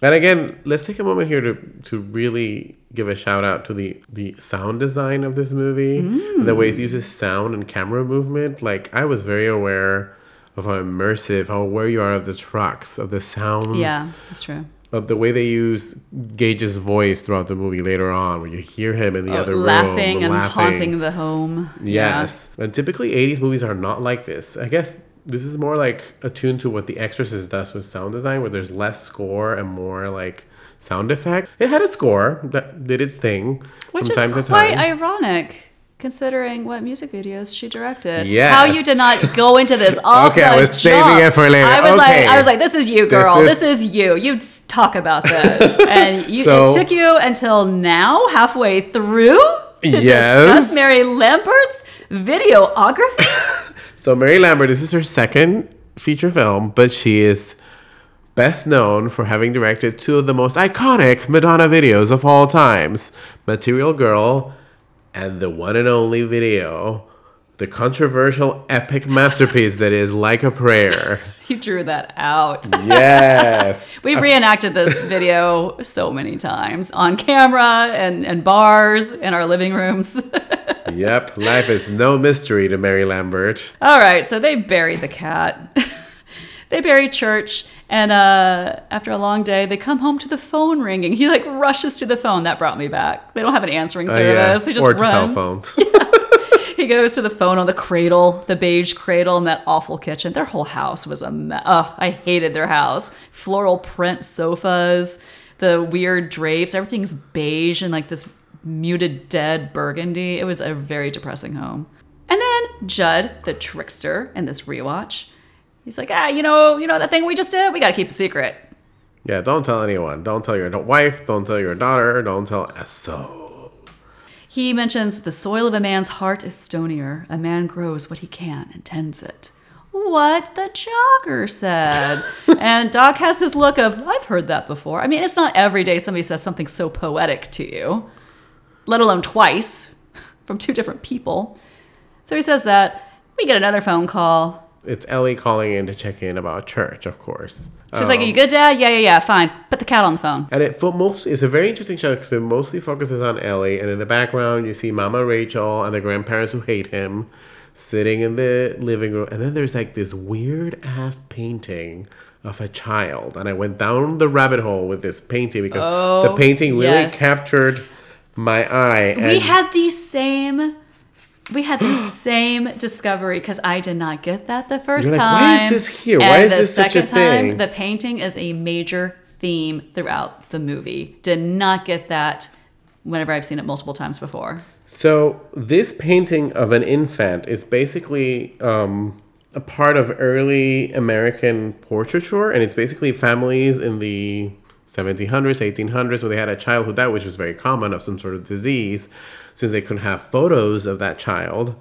B: And again, let's take a moment here to to really give a shout out to the the sound design of this movie, and the ways it uses sound and camera movement. Like I was very aware of how immersive, how aware you are of the tracks, of the sounds,
A: Yeah, that's true.
B: of the way they use Gage's voice throughout the movie later on, where you hear him in the
A: Oh,
B: other room
A: laughing and
B: laughing.
A: haunting the home. Yeah.
B: Yes. And typically 80s movies are not like this. I guess this is more like attuned to what The Exorcist does with sound design, where there's less score and more like sound effect. It had a score that did its thing
A: Which
B: from
A: is
B: time to
A: quite
B: time.
A: ironic. Considering what music videos she directed,
B: Yes.
A: how you did not go into this <laughs> off
B: Okay, I was saving it for later.
A: I was
B: Okay.
A: like, I was like, this is you,
B: This
A: girl.
B: is-
A: This is, you. You talk about this, <laughs> and you,
B: So-
A: it took you until now, halfway through, to
B: Yes.
A: discuss Mary Lambert's videography. <laughs>
B: So Mary Lambert, this is her second feature film, but she is best known for having directed two of the most iconic Madonna videos of all times, Material Girl and the one and only video, the controversial epic masterpiece that is Like a Prayer. <laughs>
A: you drew that out.
B: Yes. <laughs>
A: We've reenacted this video so many times on camera and, and bars in our living rooms. <laughs>
B: yep, life is no mystery to Mary Lambert.
A: All right, so they buried the cat. they buried Church, and uh, after a long day, they come home to the phone ringing. He like rushes to the phone. That brought me back. They don't have an answering
B: Oh,
A: service. He just
B: or to
A: runs.
B: telephones. <laughs>
A: He goes to the phone on the cradle, the beige cradle in that awful kitchen. Their whole house was a mess. Oh, I hated their house. Floral print sofas, the weird drapes. Everything's beige and like this muted dead burgundy. It was a very depressing home. And then Judd, the trickster in this rewatch, he's like, ah, you know, you know that thing we just did. We got to keep it secret.
B: Yeah, don't tell anyone. Don't tell your wife. Don't tell your daughter. Don't tell Esso.
A: He mentions the soil of a man's heart is stonier. A man grows what he can and tends it. What the jogger said. <laughs> and Doc has this look of, I've heard that before. I mean, it's not every day somebody says something so poetic to you, let alone twice <laughs> from two different people. So he says that. We get another phone call.
B: It's Ellie calling in to check in about church, of course.
A: She's like, Are you good, Dad? Yeah, yeah, yeah, fine. Put the cat on the phone.
B: And it fo- most it's a very interesting show because it mostly focuses on Ellie, and in the background you see Mama Rachel and the grandparents who hate him sitting in the living room, and then there's like this weird ass painting of a child, and I went down the rabbit hole with this painting because the
A: Oh,
B: painting really
A: yes.
B: captured my eye.
A: we had the same we had the <gasps> same discovery because I did not get that the 1st
B: You're like,
A: time.
B: why is this here? Why
A: And
B: is
A: the
B: this such a
A: second time,
B: thing?
A: the painting is a major theme throughout the movie. Did not get that whenever I've seen it multiple times before.
B: So this painting of an infant is basically um, a part of early American portraiture, and it's basically families in the 1700s, 1800s, where they had a child who died, which was very common of some sort of disease. Since they couldn't have photos of that child,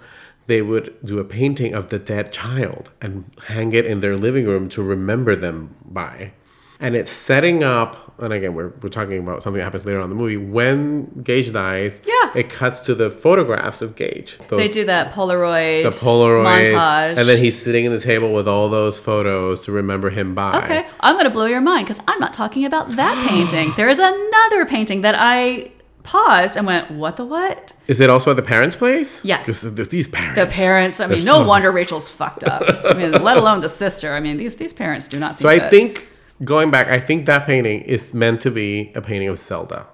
B: they would do a painting of the dead child and hang it in their living room to remember them by. And it's setting up, and again, we're, we're talking about something that happens later on in the movie. When Gage dies,
A: Yeah.
B: it cuts to the photographs of Gage. Those,
A: They do that Polaroid,
B: the polaroid
A: montage.
B: and then he's sitting in the table with all those photos to remember him by.
A: Okay, I'm going to blow your mind because I'm not talking about that <gasps> painting. There is another painting that I paused and went, "What the what?"
B: Is it also at the parents' place?
A: Yes.
B: This this- these parents.
A: The parents. I mean,
B: They're
A: no
B: so-
A: wonder Rachel's fucked up. <laughs> I mean, let alone the sister. I mean, these these parents do not seem
B: So I
A: good.
B: think going back, I think that painting is meant to be a painting of Zelda.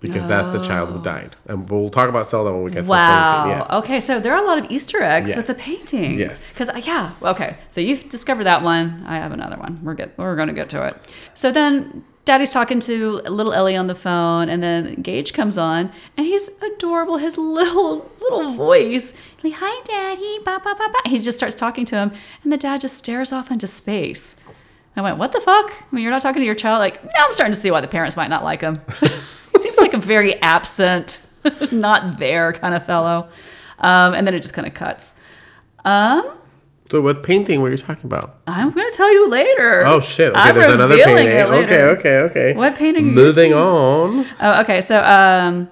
B: Because that's the child who oh. died. And we'll talk about Zelda when we get to the
A: Wow.
B: scene. Yes.
A: Okay, so there are a lot of Easter eggs
B: Yes.
A: with the paintings.
B: Yes.
A: Because uh, yeah. Okay. So you've discovered that one. I have another one. We're good. We're going to get to it. So then. Daddy's talking to little Ellie on the phone, and then Gage comes on, and he's adorable. His <laughs> little little voice, like "Hi, Daddy,". He just starts talking to him, and the dad just stares off into space. I went, "What the fuck? I mean, you're not talking to your child." Like, now I'm starting to see why the parents might not like him. he <laughs> seems like a very absent, <laughs> not there kind of fellow. Um, and then it just kind of cuts. Um,
B: So what painting were you talking about?
A: I'm going to tell you later.
B: Oh shit! Okay,
A: I'm
B: there's another painting. Okay, okay, okay.
A: What painting
B: Moving on.
A: Oh, okay. So, um,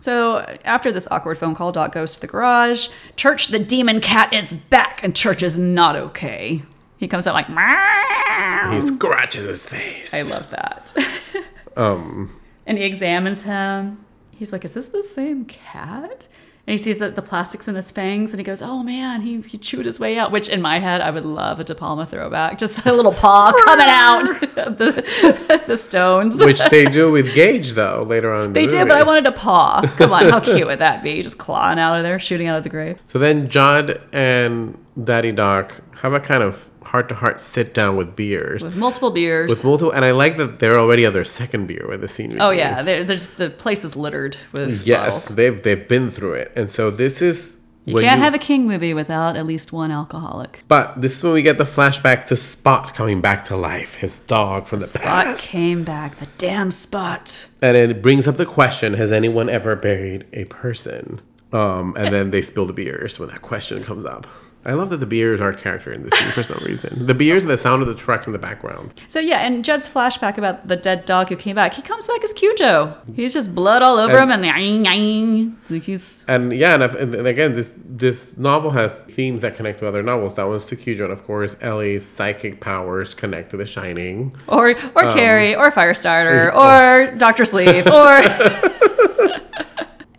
A: so after this awkward phone call, Doc goes to the garage. Church, the demon cat is back, and Church is not okay. He comes out like, "Meow."
B: He scratches his face.
A: I love that. <laughs>
B: Um.
A: and he examines him. He's like, "Is this the same cat?" And he sees that the plastic's in his fangs, and he goes, "Oh man, he, he chewed his way out." Which in my head, I would love a De Palma throwback, just a little paw <laughs> coming out of the <laughs> the stones.
B: Which they do with Gage though later on. In the
A: They did,
B: movie.
A: but I wanted a paw. Come on, how cute would that be? Just clawing out of there, shooting out of the grave.
B: So then Judd and Daddy Doc have a kind of heart to heart sit down with beers.
A: with multiple beers.
B: With multiple, and I like that they're already on their second beer with the scene.
A: oh yeah,
B: begins.
A: there- there's the place is littered with
B: yes,
A: bottles.
B: they've they've been through it, and so this is
A: You can't have a King movie without at least one alcoholic.
B: But this is when we get the flashback to Spot coming back to life, his dog from the
A: Spot
B: past.
A: came back, the damn Spot.
B: And it brings up the question: Has anyone ever buried a person? Um, and then they spill the beers when that question comes up. I love that the beers are a character in this scene for some reason. The beers and the sound of the trucks in the background.
A: So yeah, and Judd's flashback about the dead dog who came back, he comes back as Cujo. He's just blood all over him, and the like he's
B: And yeah, and, and and again, this this novel has themes that connect to other novels. That one's to Cujo, and of course, Ellie's psychic powers connect to The Shining.
A: or or
B: Um,
A: Carrie or Firestarter <laughs> or Doctor Sleep or. <laughs>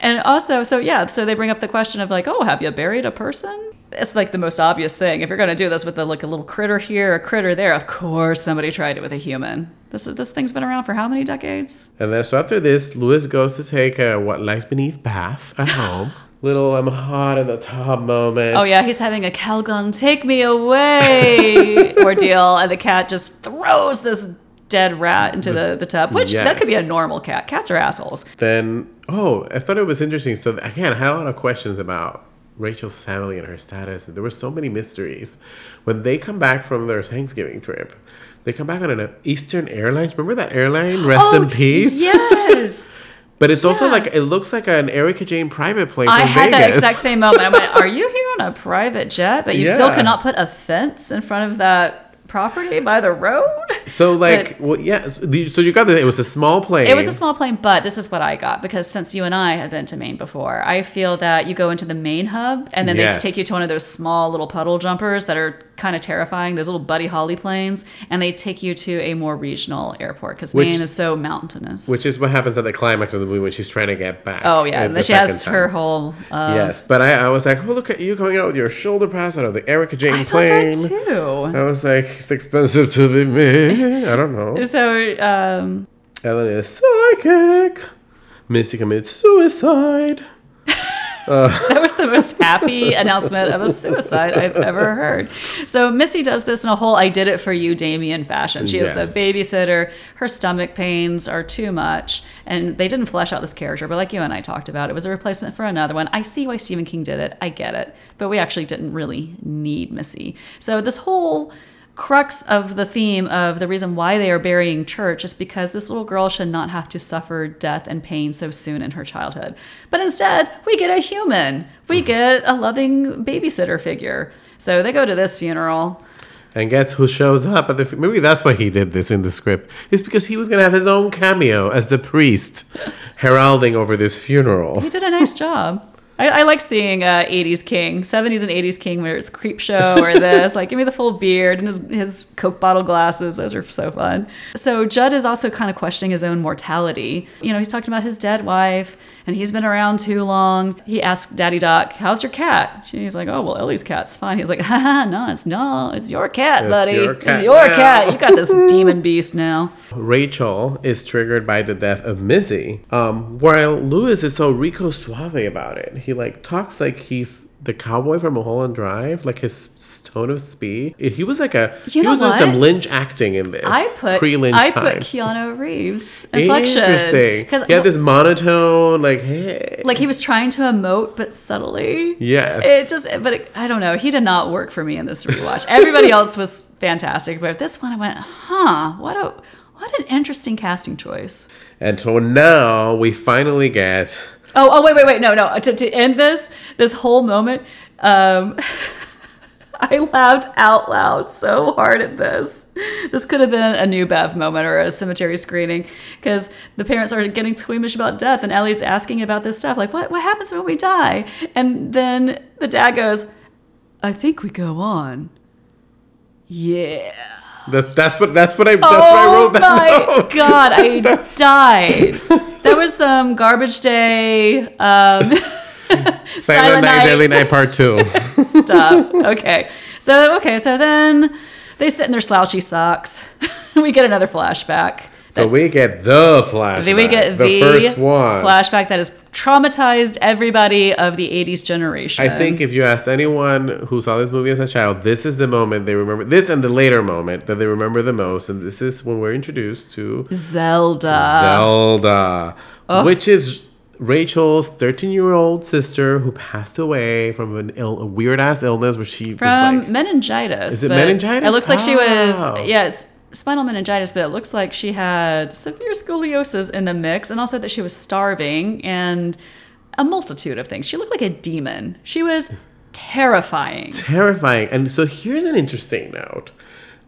A: And also, so yeah, so they bring up the question of like, oh, have you buried a person? It's like the most obvious thing. If you're gonna do this with the, like a little critter here, a critter there, of course somebody tried it with a human. This this thing's been around for how many decades?
B: And then so after this, Louis goes to take a what lies beneath bath at <laughs> home. Little I'm hot in the tub moment.
A: Oh yeah, he's having a Calgon take me away <laughs> ordeal, and the cat just throws this dead rat into the, the tub, which that could be a normal cat. Cats are assholes.
B: Then oh, I thought it was interesting. So again, I had a lot of questions about Rachel's family and her status. There were so many mysteries. When they come back from their Thanksgiving trip, they come back on an Eastern Airlines. Remember that airline? Rest in oh, peace.
A: Oh, Yes. <laughs>
B: But it's also like it looks like an Erika Jayne private plane
A: I had
B: Vegas.
A: that exact same moment. I went, "Are you here on a private jet, but you still <laughs>
B: Yeah.
A: could not put a fence in front of that property by the road?"
B: So like, well, yeah. So you got that it was a small plane.
A: It was a small plane, but this is what I got because since you and I have been to Maine before, I feel that you go into the main hub and then
B: Yes.
A: they take you to one of those small little puddle jumpers that are kind of terrifying, those little Buddy Holly planes, and they take you to a more regional airport because Maine is so mountainous.
B: Which is what happens at the climax of the movie when she's trying to get back.
A: oh yeah, and then she has
B: second
A: her whole. Uh,
B: yes, but I, I was like, oh look at you coming out with your shoulder pass out of the Erika Jayne
A: I thought
B: plane.
A: that too.
B: I was like, it's expensive to be me. I don't know. <laughs>
A: So um,
B: Ellen is psychic. Missy commits suicide.
A: Uh, that was the most happy announcement of a suicide I've ever heard. So Missy does this in a whole "I did it for you, Damien" fashion. She is the babysitter. Her stomach pains are too much, and they didn't flesh out this character. But like you and I talked about, it was a replacement for another one. I see why Stephen King did it. I get it, but we actually didn't really need Missy. So this whole crux of the theme of the reason why they are burying church is because this little girl should not have to suffer death and pain so soon in her childhood. But instead, we get a human. We mm-hmm. get a loving babysitter figure. So they go to this funeral.
B: And guess who shows up at the? f- Maybe that's why he did this in the script. It's because he was gonna have his own cameo as the priest, heralding over this funeral.
A: He did a nice job. I, I like seeing uh, 80s King, 70s and 80s King, where it's Creepshow or <laughs> this. like, give me the full beard and his, his Coke bottle glasses. Those are so fun. So, Judd is also kind of questioning his own mortality. You know, he's talking about his dead wife and he's been around too long. He asked Daddy Doc, How's your cat? She's like, Oh, well, Ellie's cat's fine. He's like, <laughs> Ha no, it's no, it's your cat,
B: It's
A: buddy.
B: your
A: it's
B: cat
A: your
B: now."
A: cat. You got this <laughs> demon beast now.
B: Rachel is triggered by the death of Missy, um, while Louis is so Rico Suave about it. He like talks like he's the cowboy from Mulholland Drive, like his tone of speech. He was like a
A: You
B: he was doing some Lynch acting in this.
A: I put
B: pre-Lynch
A: I put
B: times.
A: Keanu Reeves inflection
B: Interesting.
A: because
B: He had this monotone, like hey,
A: like he was trying to emote but subtly
B: yes.
A: it just but it, i don't know he did not work for me in this rewatch everybody <laughs> else was fantastic but this one i went huh what a what an interesting casting choice
B: and so now we finally get
A: oh oh wait wait wait no no to, to end this this whole moment um <laughs> I laughed out loud so hard at this. This could have been a new Bev moment or a cemetery screening because the parents are getting squeamish about death and Ellie's asking about this stuff like what what happens when we die? And then the dad goes, "I think we go on." Yeah.
B: That, that's what that's what I that's what I
A: Oh
B: wrote that Oh
A: my
B: note. <laughs>
A: god, I died. <laughs> That was some garbage day um <laughs>
B: Silent Night, Deadly
A: Night.
B: Night Part Two.
A: stuff. Okay. So okay, so then they sit in their slouchy socks. we get another flashback
B: So we get the flashback.
A: We get
B: the,
A: the,
B: first one.
A: flashback that has traumatized everybody of the 80s generation.
B: I think if you ask anyone who saw this movie as a child, this is the moment they remember. This and the later moment that they remember the most, and this is when we're introduced to
A: Zelda.
B: Zelda, which is Rachel's 13 year old sister who passed away from an Ill, a weird ass illness where she
A: From
B: was like,
A: meningitis.
B: Is it meningitis?
A: It looks like she
B: Oh.
A: was, yes, spinal meningitis, but it looks like she had severe scoliosis in the mix and also that she was starving and a multitude of things. She looked like a demon. She was terrifying.
B: terrifying. And so here's an interesting note.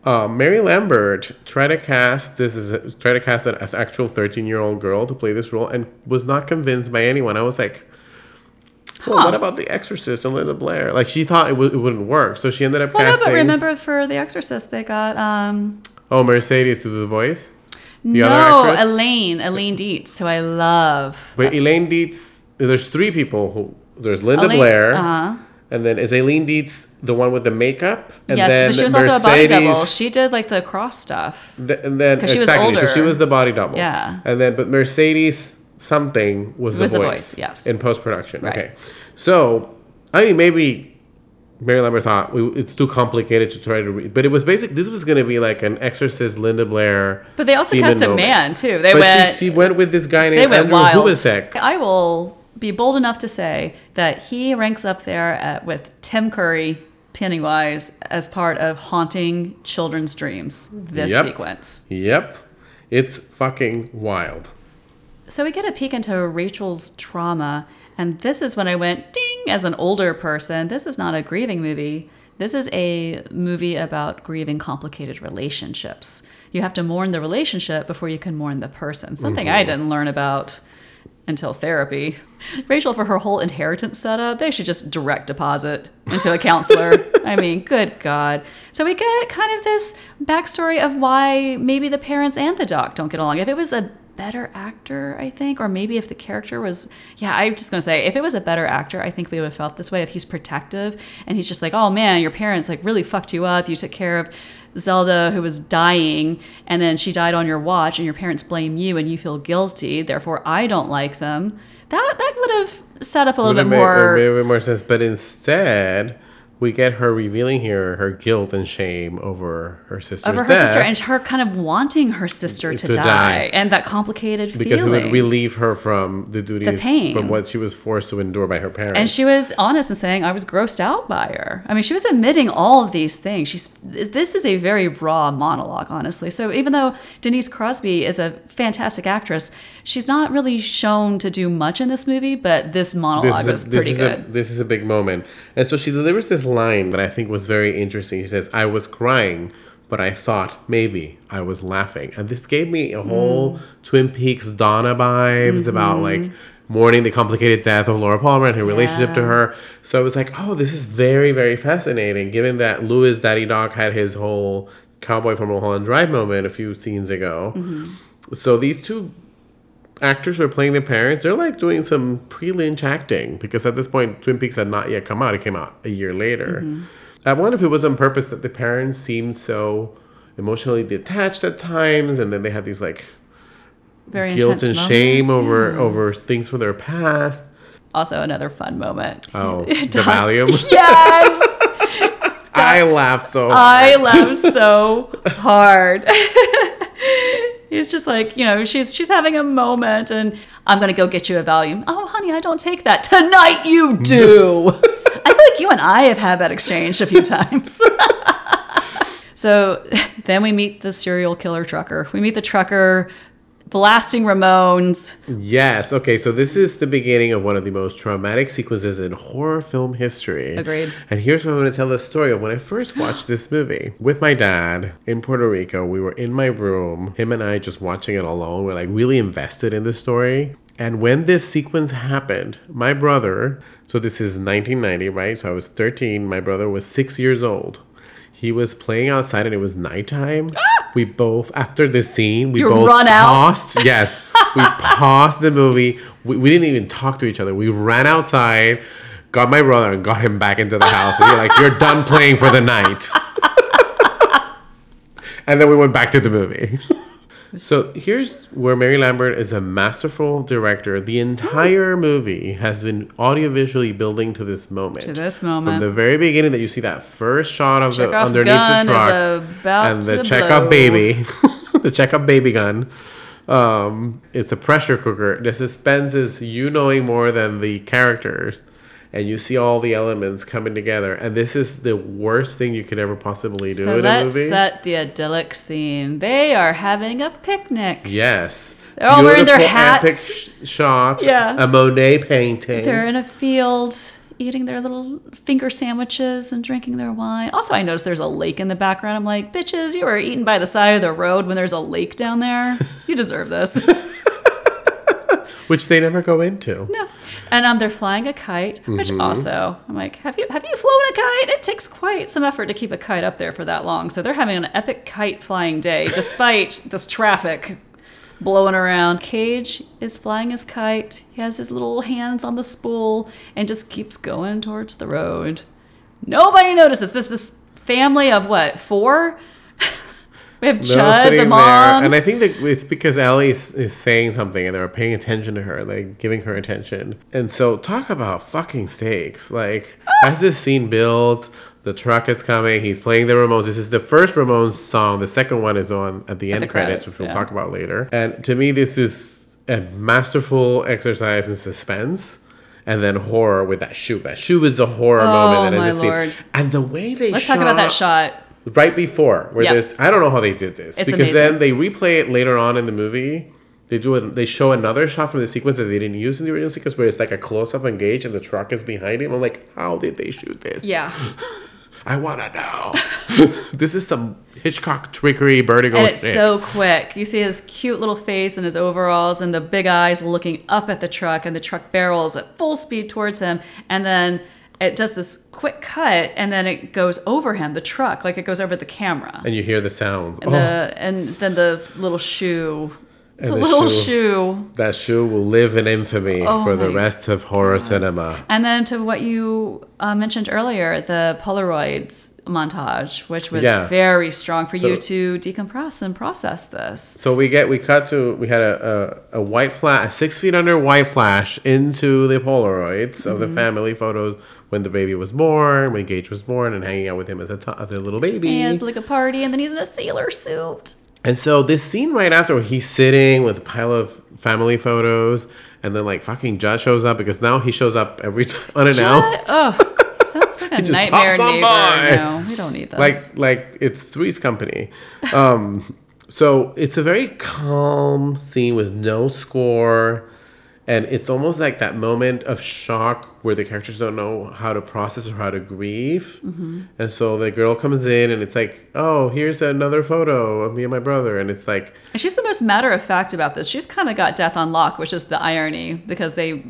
B: Uh, Mary Lambert tried to cast this is tried to cast an, actual 13 year old girl to play this role and was not convinced by anyone. I was like, well,
A: Huh.
B: what about The Exorcist and Linda Blair? Like she thought it, w- it wouldn't work, so she ended up
A: Well, no,
B: casting.
A: but remember for The Exorcist, they got um,
B: oh, Mercedes to the voice. The
A: no? Eileen, Eileen Dietz, who I love.
B: But Eileen Dietz, there's three people who there's Linda
A: Eileen-
B: Blair,
A: uh-huh.
B: and then is Eileen Dietz the one with the makeup? And
A: yes,
B: then
A: but she was also a body double. She did like the cross stuff.
B: Th- and then
A: 'Cause she was
B: exactly, so she was the body double.
A: Yeah.
B: And then, but Mercedes something was,
A: Was
B: the,
A: the
B: voice.
A: voice, yes.
B: In post production.
A: Right.
B: Okay. So, I mean, maybe Mary Lambert thought it's too complicated to try to read, but it was basic. This was going to be like an Exorcist, Linda Blair.
A: But they also cast a
B: moment.
A: man too. They
B: but
A: went.
B: she, she went with this guy named Andrew
A: wild.
B: Hubatsek.
A: I will be bold enough to say that he ranks up there at, with Tim Curry, Pennywise, as part of haunting children's dreams. This
B: Yep.
A: sequence.
B: Yep. It's fucking wild.
A: So we get a peek into Rachel's trauma, and this is when I went ding as an older person. This is not a grieving movie. This is a movie about grieving complicated relationships. You have to mourn the relationship before you can mourn the person. Something I mm-hmm. didn't learn about until therapy. Rachel, for her whole inheritance setup, they should just direct deposit into a counselor. <laughs> I mean, good God. So we get kind of this backstory of why maybe the parents and the doc don't get along. If it was a better actor, I think, or maybe if the character was, yeah, I'm just gonna say, if it was a better actor, I think we would have felt this way. If he's protective and he's just like, oh man, your parents like really fucked you up. You took care of Zelda who was dying and then she died on your watch and your parents blame you and you feel guilty therefore I don't like them that that would have set up a little bit more
B: made more sense. But instead, we get her revealing here her guilt and shame over her sister's
A: over her
B: death.
A: sister and her kind of wanting her sister to,
B: To
A: die,
B: die.
A: and that complicated feeling.
B: because
A: feeling
B: it would relieve her from the duties the
A: pain.
B: from what she was forced to endure by her parents.
A: And she was honest in saying I was grossed out by her. I mean, she was admitting all of these things. She's this is a very raw monologue, honestly. So even though Denise Crosby is a fantastic actress, she's not really shown to do much in this movie. But this monologue is
B: a,
A: pretty
B: is
A: good.
B: A, this is a big moment. And so she delivers this line that I think was very interesting. She says, I was crying, but I thought maybe I was laughing. And this gave me a whole
A: Mm.
B: Twin Peaks Donna vibes
A: Mm-hmm.
B: about like mourning the complicated death of Laura Palmer and her relationship to her. So I was like, oh, this is very, very fascinating, given that Louis Daddy Doc had his whole Cowboy from Mulholland Drive moment a few scenes ago.
A: Mm-hmm.
B: So these two actors who are playing the parents, they're like doing some pre-lynch acting because at this point, Twin Peaks had not yet come out. It came out a year later.
A: Mm-hmm.
B: I wonder if it was on purpose that the parents seemed so emotionally detached at times, and then they had these like
A: Very
B: guilt and
A: intense
B: shame over
A: yeah.
B: over things from their past.
A: Also, another fun moment.
B: Oh, <laughs> the Valium! <laughs>
A: Yes, <laughs>
B: I laughed so. hard.
A: I laughed so hard. He's just like, you know, she's she's having a moment, and I'm gonna go get you a Valium. Oh, honey, I don't take that tonight. You do. <laughs> I feel like you and I have had that exchange a few <laughs> times. <laughs> so then we meet the serial killer trucker. We meet the trucker blasting Ramones.
B: Yes. Okay. So this is the beginning of one of the most traumatic sequences in horror film history.
A: Agreed.
B: And here's where I'm going to tell the story of when I first <gasps> watched this movie with my dad in Puerto Rico. We were in my room, him and I just watching it alone. We're like really invested in the story. And when this sequence happened, my brother, so this is 1990, right? So I was 13. My brother was six years old. He was playing outside and it was nighttime. <gasps> Ah! We both, after the scene, we
A: You
B: both
A: run out?
B: paused. <laughs> Yes. We paused the movie. We, we didn't even talk to each other. We ran outside, got my brother, and got him back into the house. And you're like, you're done playing for the night. <laughs> and then we went back to the movie. So here's where Mary Lambert is a masterful director. The entire movie has been audiovisually building to this moment.
A: To this moment.
B: From the very beginning that you see that first shot of the underneath the truck and the Chekhov
A: blow.
B: baby, <laughs> the Chekhov baby gun. Um, it's a pressure cooker. The suspense is you knowing more than the characters, and you see all the elements coming together. And this is the worst thing you could ever possibly do
A: So
B: in a movie.
A: So let's set the idyllic scene. They are having a picnic.
B: yes,
A: They're all wearing their
B: Beautiful,
A: hats.
B: Epic sh- shot.
A: Yeah.
B: a Monet painting.
A: They're in a field eating their little finger sandwiches and drinking their wine. Also, I noticed there's a lake in the background. I'm like, bitches, you were eating by the side of the road when there's a lake down there. You deserve this. <laughs>
B: which they never go into.
A: no. And um, they're flying a kite, which
B: Mm-hmm.
A: also I'm like, have you have you flown a kite? It takes quite some effort to keep a kite up there for that long. So they're having an epic kite flying day, <laughs> despite this traffic blowing around. Gage is flying his kite. He has his little hands on the spool and just keeps going towards the road. Nobody notices this. This family of what four? We have Chud, the
B: there, and I think that it's because Ellie is, is saying something, and they're paying attention to her, like giving her attention. And so, talk about fucking stakes. Like ah! as this scene builds, the truck is coming. He's playing the Ramones. This is the first Ramones song. The second one is on at the end
A: the
B: credits,
A: credits,
B: which we'll
A: yeah.
B: talk about later. And to me, this is a masterful exercise in suspense. And then horror with that shoe. That shoe is a horror
A: Oh,
B: moment. And
A: my
B: this scene- And the way they
A: Let's talk about that shot.
B: Right before where
A: Yep.
B: there's I don't know how they did this
A: It's
B: because
A: amazing.
B: then they replay it later on in the movie. They do it. They show another shot from the sequence that they didn't use in the original sequence, where it's like a close up engage and the truck is behind him. I'm like, how did they shoot this?
A: Yeah. <laughs>
B: I want to know. <laughs> this is some Hitchcock trickery, vertigo
A: And it's
B: shit.
A: so quick. You see his cute little face and his overalls and the big eyes looking up at the truck, and the truck barrels at full speed towards him. And then it does this quick cut, and then it goes over him, the truck, like it goes over the camera.
B: and you hear the sounds.
A: And,
B: oh,
A: the, and then the little shoe.
B: And
A: the
B: the
A: little
B: shoe.
A: shoe.
B: that shoe will live in infamy
A: Oh
B: for the rest of horror cinema.
A: And then to what you uh, mentioned earlier, the Polaroids montage, which was
B: Yeah.
A: very strong for you to decompress and process this.
B: So we get we cut to we had a, a, a white flash, a six feet under white flash into the Polaroids of the
A: Mm-hmm.
B: family photos when the baby was born, when Gage was born, and hanging out with him as a, t- as a little baby.
A: He has like a party, and then he's in a sailor suit.
B: And so this scene right after where he's sitting with a pile of family photos, and then like fucking Judd shows up because now he shows up every time <laughs> unannounced.
A: Oh, sounds like <laughs> a nightmare neighbor.
B: by.
A: No, we don't need those.
B: like like it's Three's Company. Um, so it's a very calm scene with no score, and it's almost like that moment of shock where the characters don't know how to process or how to grieve,
A: Mm-hmm.
B: and so the girl comes in and it's like, oh, here's another photo of me and my brother, and it's like.
A: and she's the most matter of fact about this. She's kind of got death on lock, which is the irony because they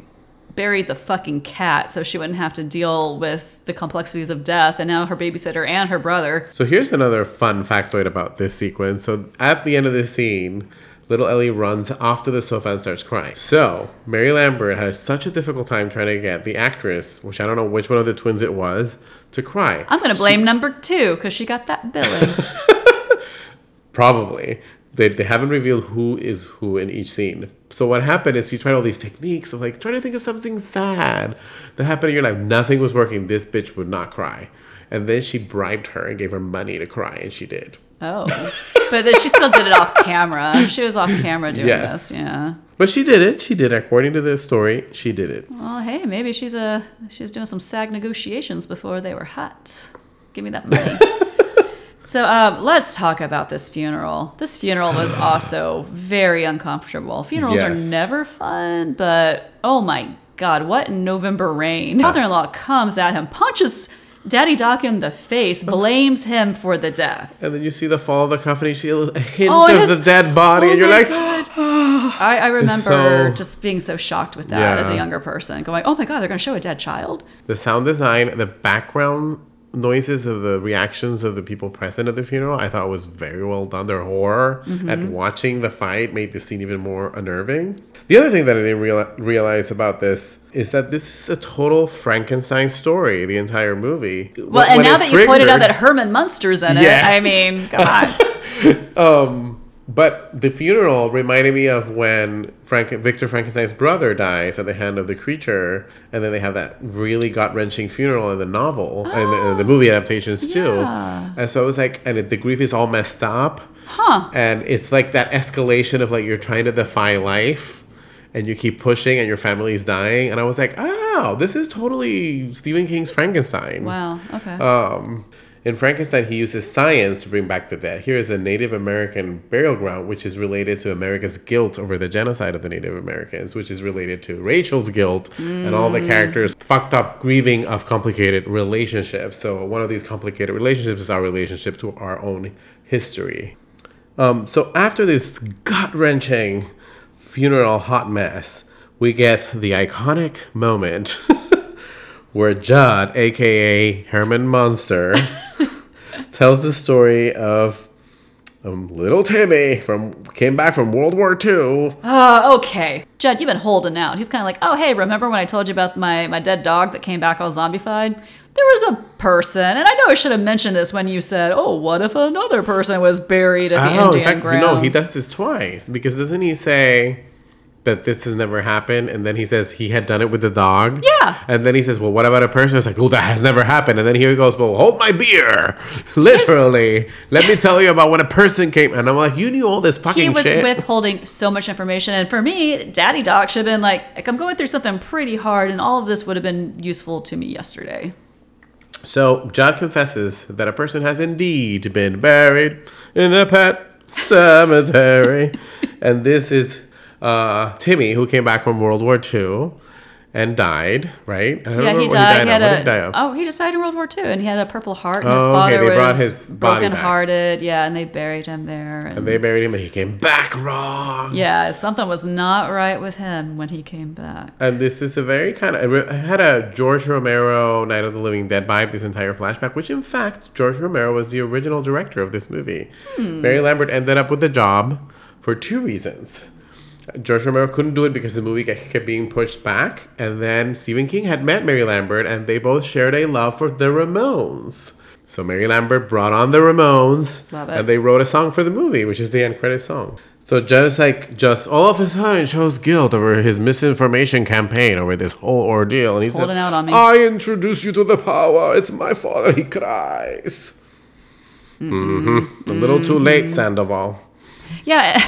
A: buried the fucking cat so she wouldn't have to deal with the complexities of death. And now her babysitter and her brother.
B: So here's another fun factoid about this sequence. So at the end of this scene, little Ellie runs off to the sofa and starts crying. So Mary Lambert has such a difficult time trying to get the actress, which I don't know which one of the twins it was, to cry.
A: I'm to blame number two because she got that billing. <laughs>
B: Probably. They, they haven't revealed who is who in each scene. So what happened is he tried all these techniques of like trying to think of something sad that happened in your life. Nothing was working. This bitch would not cry. And then she bribed her and gave her money to cry, and she did.
A: oh. But then she still did it off camera. She was off camera doing
B: Yes.
A: this. Yeah.
B: But she did it. She did it. According to the story, she did it.
A: Well, hey, maybe she's a she's doing some SAG negotiations before they were hot. Give me that money. <laughs> so um, let's talk about this funeral. This funeral was <sighs> also very uncomfortable. Funerals are never fun, but oh my god, what November rain! Father-in-law comes at him, punches Daddy Doc in the face, blames him for the death.
B: And then you see the fall of the coffin. You see a hint
A: Oh,
B: of
A: is-
B: the dead body,
A: Oh
B: and you're like. <sighs>
A: I, I remember
B: so-
A: just being so shocked with that
B: Yeah.
A: as a younger person, going, "Oh my god, they're going to show a dead child."
B: the sound design, the background noises of the reactions of the people present at the funeral, I thought was very well done. Their horror
A: Mm-hmm.
B: at watching the fight made the scene even more unnerving. The other thing that I didn't real- realize about this is that this is a total Frankenstein story, the entire movie.
A: Well, and now that you pointed out that Herman Munster's in it,
B: Yes.
A: I mean, God. on. <laughs>
B: But the funeral reminded me of when Frank Victor Frankenstein's brother dies at the hand of the creature, and then they have that really gut wrenching funeral in the novel and the, the movie adaptations <gasps> too.
A: Yeah.
B: And so it was like, and it, the grief is all messed up,
A: Huh.
B: and it's like that escalation of like you're trying to defy life, and you keep pushing, and your family's dying. And I was like, oh, this is totally Stephen King's Frankenstein.
A: Wow. Okay.
B: Um, in Frankenstein, he uses science to bring back the dead. Here is a Native American burial ground, which is related to America's guilt over the genocide of the Native Americans, which is related to Rachel's guilt and all the characters' fucked up grieving of complicated relationships. So, one of these complicated relationships is our relationship to our own history. Um, so, after this gut wrenching funeral hot mess, we get the iconic moment <laughs> where Judd, aka Herman Munster, <laughs> tells the story of um, little Timmy from came back from World War II.
A: Uh, okay. Judd, you've been holding out. He's kind of like, oh, hey, remember when I told you about my, my dead dog that came back all zombified? There was a person, and I know I should have mentioned this when you said, oh, what if another person was buried at the
B: Oh,
A: Indian
B: in fact,
A: grounds?
B: no, he does this twice because doesn't he say that this has never happened, and then he says he had done it with the dog?
A: Yeah.
B: and then he says, well, what about a person? It's like, oh, that has never happened, and then here he goes, well, hold my beer, literally. Let me tell you about when a person came, and I'm like, you knew all this fucking shit.
A: He was
B: shit.
A: withholding so much information. And for me, Daddy Doc should have been like, like, I'm going through something pretty hard, and all of this would have been useful to me yesterday.
B: So Judd confesses that a person has indeed been buried in a pet cemetery, <laughs> and this is uh, Timmy, who came back from World War II and died. Right? I
A: Yeah,
B: remember
A: he died. He had a
B: he die
A: oh, he just died in World War II, and he had a Purple Heart. And his
B: Oh, okay,
A: father
B: they brought
A: was
B: his
A: broken-hearted. Yeah, and they buried him there. And,
B: And they buried him, and he came back wrong.
A: yeah, something was not right with him when he came back.
B: And this is a very kind of it had a George Romero Night of the Living Dead vibe. This entire flashback, which in fact George Romero was the original director of this movie. Mary Lambert ended up with the job for two reasons. George Romero couldn't do it because the movie kept being pushed back, and then Stephen King had met Mary Lambert, and they both shared a love for the Ramones. So Mary Lambert brought on the Ramones,
A: Love it.
B: and they wrote a song for the movie, which is the end credit song. So just like just all of a sudden shows guilt over his misinformation campaign over this whole ordeal, and he
A: Holding
B: says,
A: out on me.
B: "I introduce you to the power. It's my father." He cries. hmm A little too late, Sandoval.
A: Yeah.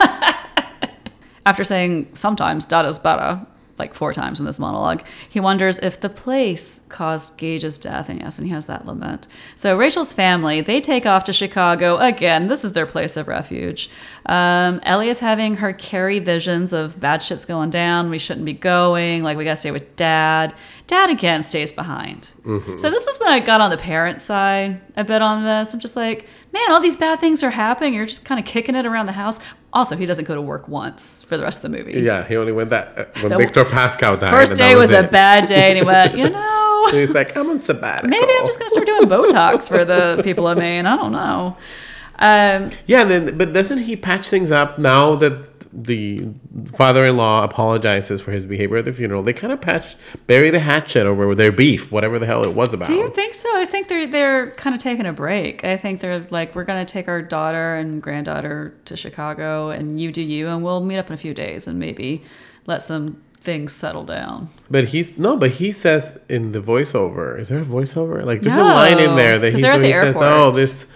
A: <laughs> After saying sometimes Dada's better, like four times in this monologue, he wonders if the place caused Gage's death. And yes, and he has that lament. So Rachel's family, they take off to Chicago. Again, this is their place of refuge. Um, Ellie is having her Carrie visions of bad shit's going down. We shouldn't be going. Like, we got to stay with dad. Dad again stays behind. So this is when I got on the parent side a bit on this. I'm just like, man, all these bad things are happening. You're just kind of kicking it around the house. Also, he doesn't go to work once for the rest of the movie.
B: Yeah, he only went that uh, when
A: The
B: Victor Pascow died.
A: First day was, a bad day, and he went, <laughs> you know,
B: he's like, I'm on sabbatical.
A: maybe I'm just gonna start doing Botox for the people of Maine. I don't know. Um,
B: Yeah, then but doesn't he patch things up now that the father-in-law apologizes for his behavior at the funeral? They kind of patched, bury the hatchet over their beef, whatever the hell it was about.
A: do you think so? I think they're they're kind of taking a break. I think they're like, we're gonna take our daughter and granddaughter to Chicago, and you do you, and we'll meet up in a few days, and maybe let some things settle down.
B: But he's no, but he says in the voiceover. Is there a voiceover? Like there's a line in there that
A: they're at
B: where he says, "Oh, this,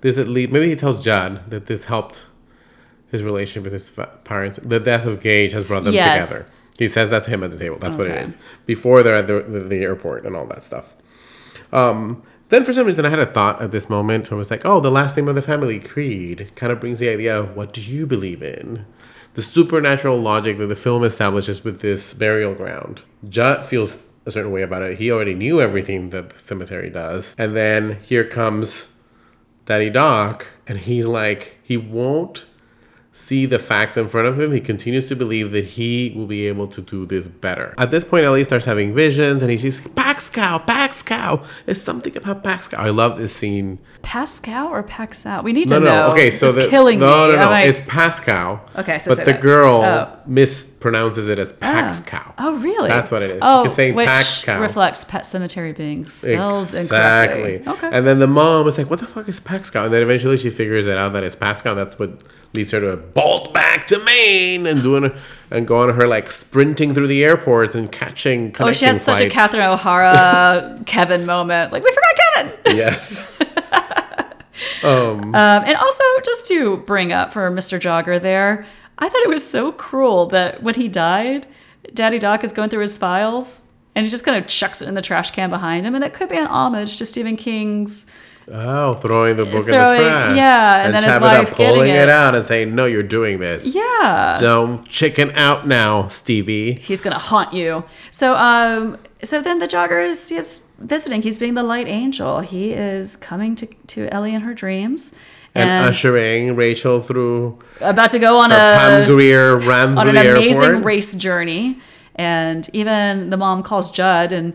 B: this at least." Maybe he tells Judd that this helped his relationship with his parents. The death of Gage has brought them
A: Yes.
B: together. He says that to him at the table. That's what it is. Before they're at the, the, the airport and all that stuff. Um, then for some reason I had a thought at this moment I was like, oh, the last name of the family, Creed, kind of brings the idea of what do you believe in? The supernatural logic that the film establishes with this burial ground. Judd feels a certain way about it. He already knew everything that the cemetery does. And then here comes Daddy Doc, and he's like, he won't see the facts in front of him. He continues to believe that he will be able to do this better. At this point, Ellie starts having visions, and he's just Pascow, Pascow. It's something about Pascow. I love this scene.
A: Pascow or Paxal? We need
B: No,
A: to
B: no.
A: know.
B: Okay, so
A: it's
B: the
A: killing
B: no,
A: me.
B: no, no.
A: Like-
B: It's Pascow.
A: Okay, so
B: but the
A: that.
B: girl
A: Oh.
B: mispronounces it as oh. Pax Cow.
A: Oh, really?
B: That's what it is. She
A: Oh,
B: keeps saying
A: which
B: Pax Cow.
A: reflects Pet Sematary being spelled
B: Exactly.
A: incorrectly. Okay.
B: And then the mom is like, "What the fuck is Pax Cow?" And then eventually she figures it out that it's. And that's what leads her to bolt back to Maine and doing and go on her like sprinting through the airports and catching.
A: oh, she has such a. Catherine O'Hara <laughs> Kevin moment. Like we forgot Kevin.
B: Yes. <laughs>
A: Um, and also, just to bring up for Mr. Jogger there, I thought it was so cruel that when he died, Daddy Doc is going through his files and he just kind of chucks it in the trash can behind him. And that could be an homage to Stephen King's.
B: Oh, throwing the book
A: Throwing-
B: in the trash.
A: yeah, and then his wife getting
B: pulling it.
A: it.
B: out and saying, "No, you're doing this."
A: Yeah.
B: So chicken out now, Stevie.
A: he's gonna haunt you. So, um, so then the jogger is is visiting. He's being the light angel. He is coming to to Ellie in her dreams,
B: And,
A: and,
B: ushering Rachel through
A: about to go on
B: a Pam Grier run
A: on an amazing
B: airport.
A: race journey. And even the mom calls Judd and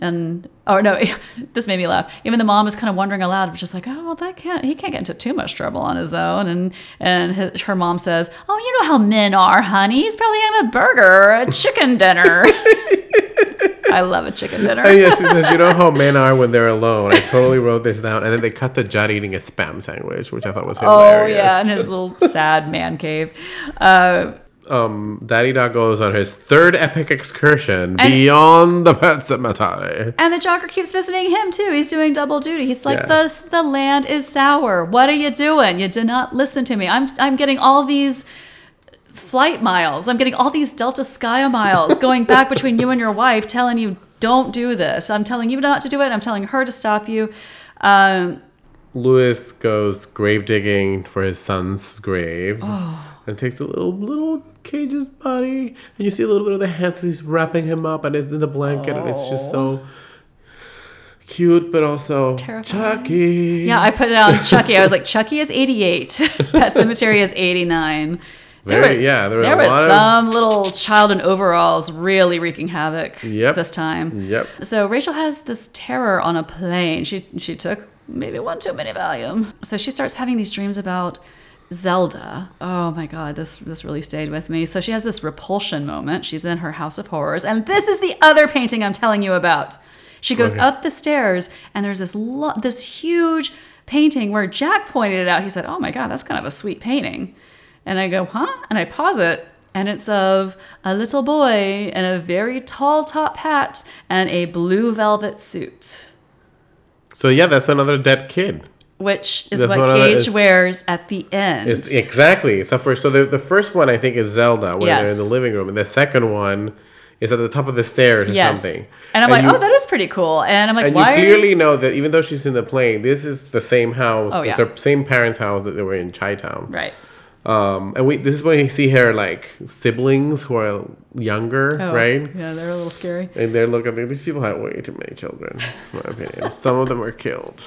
A: and oh no, <laughs> this made me laugh. Even the mom is kind of wondering aloud, just like, oh well, that can't he can't get into too much trouble on his own. And and his, her mom says, oh, you know how men are, honey. He's probably having a burger or a chicken dinner. <laughs> I love a chicken dinner.
B: Oh, yeah, she says, you know how men are when they're alone. I totally wrote this down. And then they cut to Judd eating a spam sandwich, which I thought was hilarious.
A: Oh yeah, in his little <laughs> sad man cave. Uh,
B: Um, Daddy Doc goes on his third epic excursion beyond the pet cemetery.
A: and the jogger keeps visiting him too. He's doing double duty. He's like,
B: Yeah.
A: the the land is sour. What are you doing? You did not listen to me. I'm I'm getting all these flight miles. I'm getting all these Delta Sky miles <laughs> going back between you and your wife, telling you don't do this. I'm telling you not to do it. I'm telling her to stop you. Um,
B: Louis goes grave digging for his son's grave
A: Oh.
B: and takes a little little Gage's body, and you see a little bit of the hands. He's wrapping him up, and it's in the blanket, and it's just so cute, but also
A: Terrifying.
B: Chucky.
A: yeah, I put it on Chucky. I was like, Chucky is 88. <laughs> Pet Sematary is 89. There
B: Very-
A: was-
B: yeah, there were
A: there
B: a
A: was
B: lot of-
A: some little child in overalls really wreaking havoc
B: Yep.
A: this time.
B: Yep.
A: So Rachel has this terror on a plane. She she took maybe one too many Valium. So she starts having these dreams about Zelda. Oh my god, this this really stayed with me. So she has this repulsion moment. She's in her house of horrors, and this is the other painting I'm telling you about. She goes
B: Okay.
A: up the stairs, and there's this lo- this huge painting where Jack pointed it out. He said, "Oh my god, that's kind of a sweet painting." And I go, "Huh?" And I pause it, and it's of a little boy in a very tall top hat and a blue velvet suit,
B: So yeah, that's another dead kid.
A: Which is what
B: one Gage
A: wears at the end.
B: It's exactly. So for so the, the first one I think is Zelda when they're in the living room, and the second one is at the top of the stairs or
A: yes.
B: something.
A: And I'm like,
B: you-
A: "Oh, that is pretty cool." And I'm like,
B: And
A: "Why?"
B: you clearly know that even though she's in the plane, this is the same house.
A: Oh,
B: It's
A: yeah.
B: her same parents' house that they were in Chi Town.
A: Right.
B: Um, and we this is when you see her like siblings who are younger,
A: Oh,
B: right?
A: Yeah, they're a little scary.
B: And they're looking. At these people have way too many children, in my opinion. <laughs> Some of them are killed.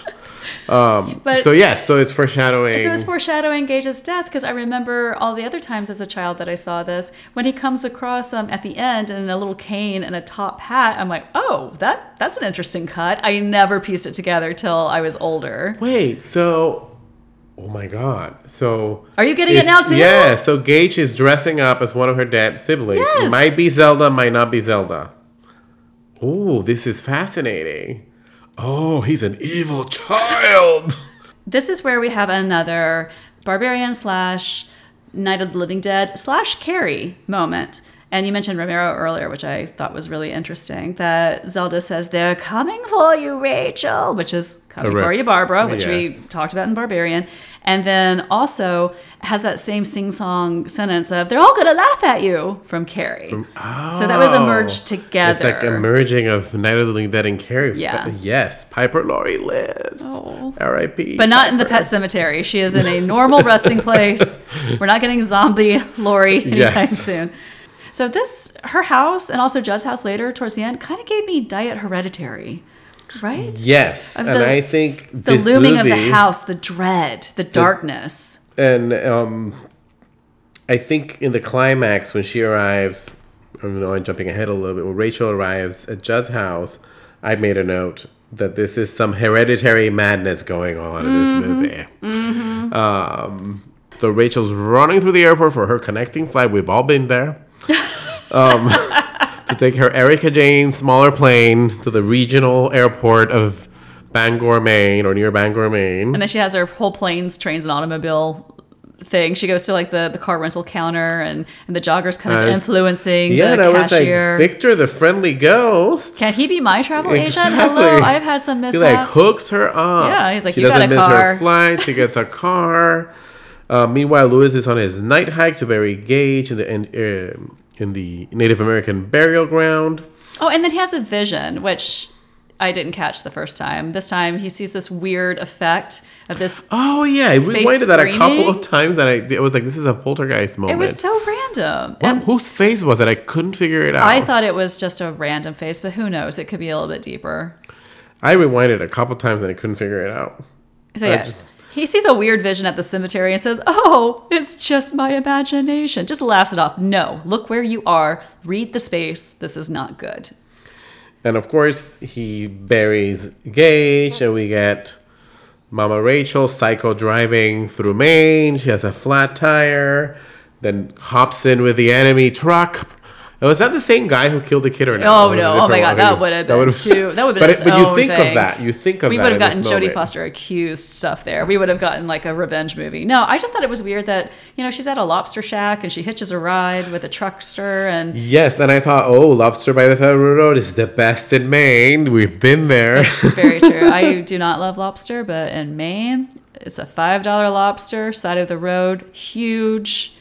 B: Um, <laughs>
A: But-
B: so yes, so it's foreshadowing.
A: So it's foreshadowing Gage's death because I remember all the other times as a child that I saw this. When he comes across um, at the end in a little cane and a top hat, I'm like, oh, that that's an interesting cut. I never pieced it together till I was older.
B: Wait, so oh my god. So
A: Are you getting it now too?
B: Yeah, so Gage is dressing up as one of her dead siblings. It
A: Yes.
B: might be Zelda, might not be Zelda. Oh, this is fascinating. Oh, he's an evil child.
A: This is where we have another barbarian slash Night of the Living Dead slash Carrie moment. And you mentioned Romero earlier, which I thought was really interesting. That Zelda says, They're coming for you, Rachel, which is coming for you, Barbara, which we talked about in Barbarian. And then also has that same sing song sentence of, They're all going to laugh at you from Carrie. Oh, So that was a merge together.
B: It's like a merging of Night of the Living Dead and Carrie.
A: Yeah.
B: Yes, Piper Laurie lives.
A: Oh.
B: R.I.P.
A: But not in the pet cemetery. She is in a normal resting place. <laughs> We're not getting zombie Laurie anytime
B: Yes.
A: soon. So this, her house, and also Judd's house later towards the end, kind of gave me Diet Hereditary, right?
B: Yes,
A: Of
B: and
A: the-
B: I think
A: The
B: this
A: looming of the house, the dread, the darkness.
B: and um, I think in the climax when she arrives, I know I'm jumping ahead a little bit. When Rachel arrives at Judd's house, I made a note that this is some hereditary madness going on in this movie. Um, So Rachel's running through the airport for her connecting flight. We've all been there. <laughs> Um, to take her Erika Jayne smaller plane to the regional airport of Bangor, Maine, or near Bangor, Maine.
A: And then she has her whole planes, trains, and automobile thing. She goes to like the, the car rental counter, and, and the jogger's kind of
B: Uh,
A: influencing
B: yeah,
A: the
B: and I was like. Victor, the friendly ghost.
A: Can he be my travel agent?
B: Exactly.
A: Hello, I've had some mishaps.
B: He like hooks her up.
A: Yeah, he's like,
B: she
A: "You got
B: doesn't
A: a
B: miss
A: car."
B: her flight. She gets a <laughs> car. Uh, meanwhile, Louis is on his night hike to bury Gage in the in, uh, in the Native American burial ground.
A: Oh, and then he has a vision, which I didn't catch the first time. This time he sees this weird effect of this.
B: Oh yeah, we waited that a couple of times, and I, I was like, "This is a poltergeist moment."
A: It was so random.
B: What-
A: And
B: whose face was it? I couldn't figure it out.
A: I thought it was just a random face, but who knows? It could be a little bit deeper.
B: I rewinded it a couple times and I couldn't figure it out.
A: So yeah,
B: just-
A: he sees a weird vision at the cemetery and says, "Oh, it's just my imagination." Just laughs it off. No, look where you are. Read the space. This is not good.
B: And of course, he buries Gage, and we get Mama Rachel psycho driving through Maine. She has a flat tire, then hops in with the enemy truck. Oh, Was that the same guy who killed the kid or no?
A: Oh no! Oh my god,
B: one?
A: that would have been
B: would've-
A: too. That would have <laughs> been
B: But,
A: its
B: it, but you think
A: thing.
B: of that. You think of that.
A: we would have gotten Jodie. Foster accused stuff there. We would have gotten like a revenge movie. No, I just thought it was weird that you know she's at a lobster shack and she hitches a ride with a truckster and
B: Yes, and I thought, oh, lobster by the side of the road is the best in Maine. We've been there.
A: very <laughs> true. I do not love lobster, but in Maine, it's a five dollar lobster, side of the road, huge.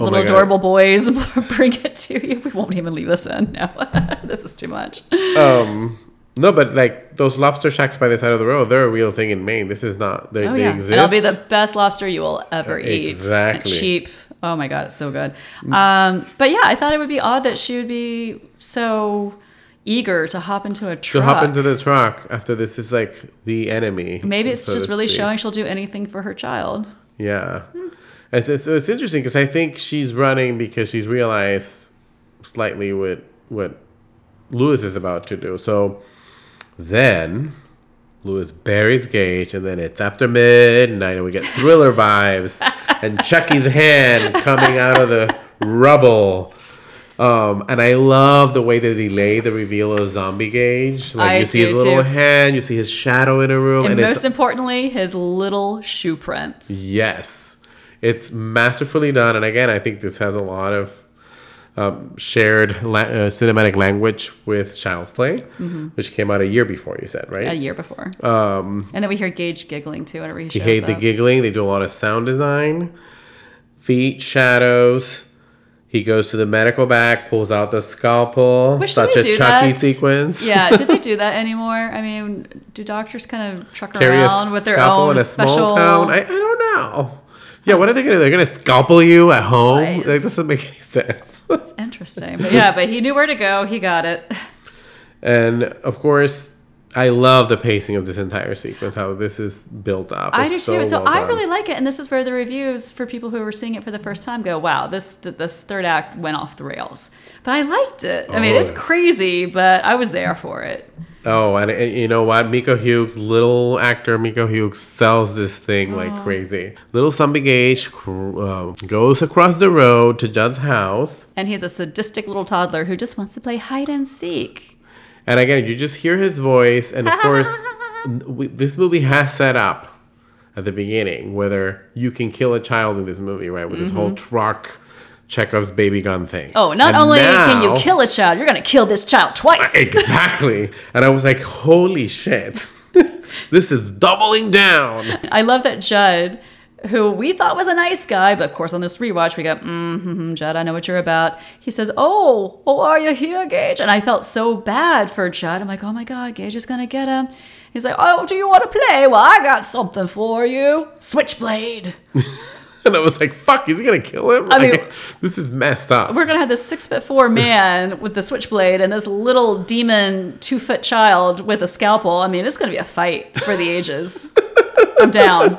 B: Oh
A: Little adorable boys <laughs> bring it to you. We won't even leave this in. No, <laughs> this is too much.
B: um, no, but like those lobster shacks by the side of the road, they're a real thing in Maine. This is not. They,
A: Oh
B: they
A: yeah,
B: exist.
A: it'll be the best lobster you will ever eat.
B: Exactly.
A: Cheap. Oh my god, it's so good. Um, but yeah, I thought it would be odd that she would be so eager to hop into a truck.
B: to hop into the truck after this is like the enemy.
A: Maybe it's
B: so
A: just really
B: speak.
A: showing she'll do anything for her child.
B: Yeah. It's, it's, it's interesting because I think she's running because she's realized slightly what what Louis is about to do. So then Louis buries Gage, and then it's after midnight, and we get thriller vibes, <laughs> and Chucky's hand coming out of the rubble. Um, and I love the way they delay the reveal of Zombie Gage. Like
A: I
B: you see his little
A: too.
B: hand, you see his shadow in a room,
A: And,
B: and,
A: most importantly, his little shoe prints.
B: Yes, it's masterfully done, and again, I think this has a lot of um, shared la- uh, cinematic language with Child's Play, which came out a year before. You said right?
A: A year before. Um, and then we hear Gage giggling too whenever he shows
B: hate the giggling. They do a lot of sound design, feet, shadows. He goes to the medical bag, pulls out the scalpel.
A: Wish
B: such a Chucky
A: that.
B: sequence.
A: yeah, do they do that <laughs> anymore? I mean, do doctors kind of truck
B: Carry
A: around with their own
B: in a
A: special?
B: small town. I, I don't know. Yeah, what are they gonna? do? They're gonna scalpel you at home.
A: Right.
B: Like this doesn't make any sense. <laughs>
A: It's interesting, but yeah, but he knew where to go. He got it.
B: And of course, I love the pacing of this entire sequence. How this is built up.
A: I
B: It's
A: do too. So
B: well
A: I
B: done.
A: really like it, and this is where the reviews for people who were seeing it for the first time go, "Wow, this this third act went off the rails." But I liked it. I mean,
B: Oh,
A: it's
B: yeah.
A: crazy, but I was there for it.
B: Oh, and, and you know what? Miko Hughes, little actor Miko Hughes, sells this thing like
A: Oh.
B: crazy. Little Zombie Gage uh, goes across the road to Judd's house.
A: And he's a sadistic little toddler who just wants to play hide and seek.
B: And again, you just hear his voice. And of course, <laughs> we, this movie has set up at the beginning whether you can kill a child in this movie, right? With this whole truck, Chekhov's baby gun thing.
A: Oh, not
B: And
A: only can you kill a child, you're going to kill this child twice. <laughs>
B: Exactly. And I was like, holy shit. <laughs> this is doubling down. <laughs>
A: I love that Judd, who we thought was a nice guy, but of course on this rewatch we go, mm-hmm, Judd, I know what you're about. He says, "Oh, oh, are you here, Gage?" And I felt so bad for Judd. I'm like, "Oh my God, Gage is gonna get him." He's like, "Oh, do you want to play? Well, I got something for you, Switchblade. <laughs>
B: And I was like, fuck, is he to kill him?
A: I
B: Like,
A: mean- <laughs>
B: this is messed up.
A: We're gonna have this six foot four man with the Switchblade and this little demon two foot child with a scalpel. I mean, it's gonna be a fight for the ages. <laughs> I'm down.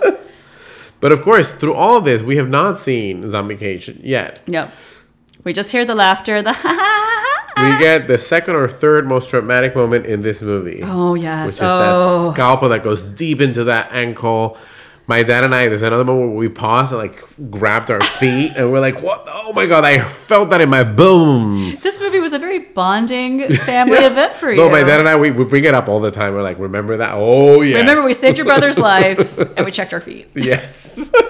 B: But of course, through all of this, we have not seen Zombie Gage yet.
A: Yep. We just hear the laughter, the ha ha ha. ha.
B: We get the second or third most dramatic moment in this movie.
A: Oh yes.
B: Which is
A: oh.
B: that scalpel that goes deep into that ankle. My dad and I, there's another moment where we paused and like grabbed our feet and we're like, what? Oh my God, I felt that in my bones.
A: This movie was a very bonding family <laughs> event for you.
B: No, my dad and I, we, we bring it up all the time. We're like, remember that? Oh, yes.
A: Remember, we saved your brother's <laughs> life and we checked our feet.
B: Yes. <laughs>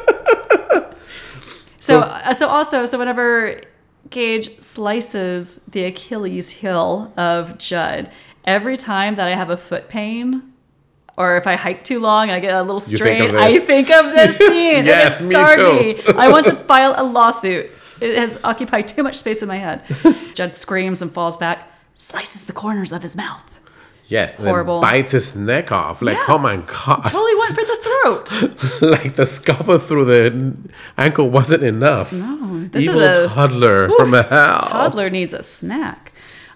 A: So, uh, so also, so whenever Gage slices the Achilles heel of Judd, every time that I have a foot pain, or if I hike too long and I get a little strain, I think of this <laughs> scene.
B: Yes,
A: and it scarred
B: too.
A: me. I want to file a lawsuit. It has occupied too much space in my head. <laughs> Judd screams and falls back, slices the corners of his mouth.
B: Yes.
A: Horrible.
B: bites his neck off. Like,
A: Yeah.
B: oh my God.
A: Totally went for the throat. <laughs>
B: like the scalpel through the ankle wasn't enough.
A: No, this is
B: Evil
A: a-
B: toddler from a hell.
A: toddler needs a snack.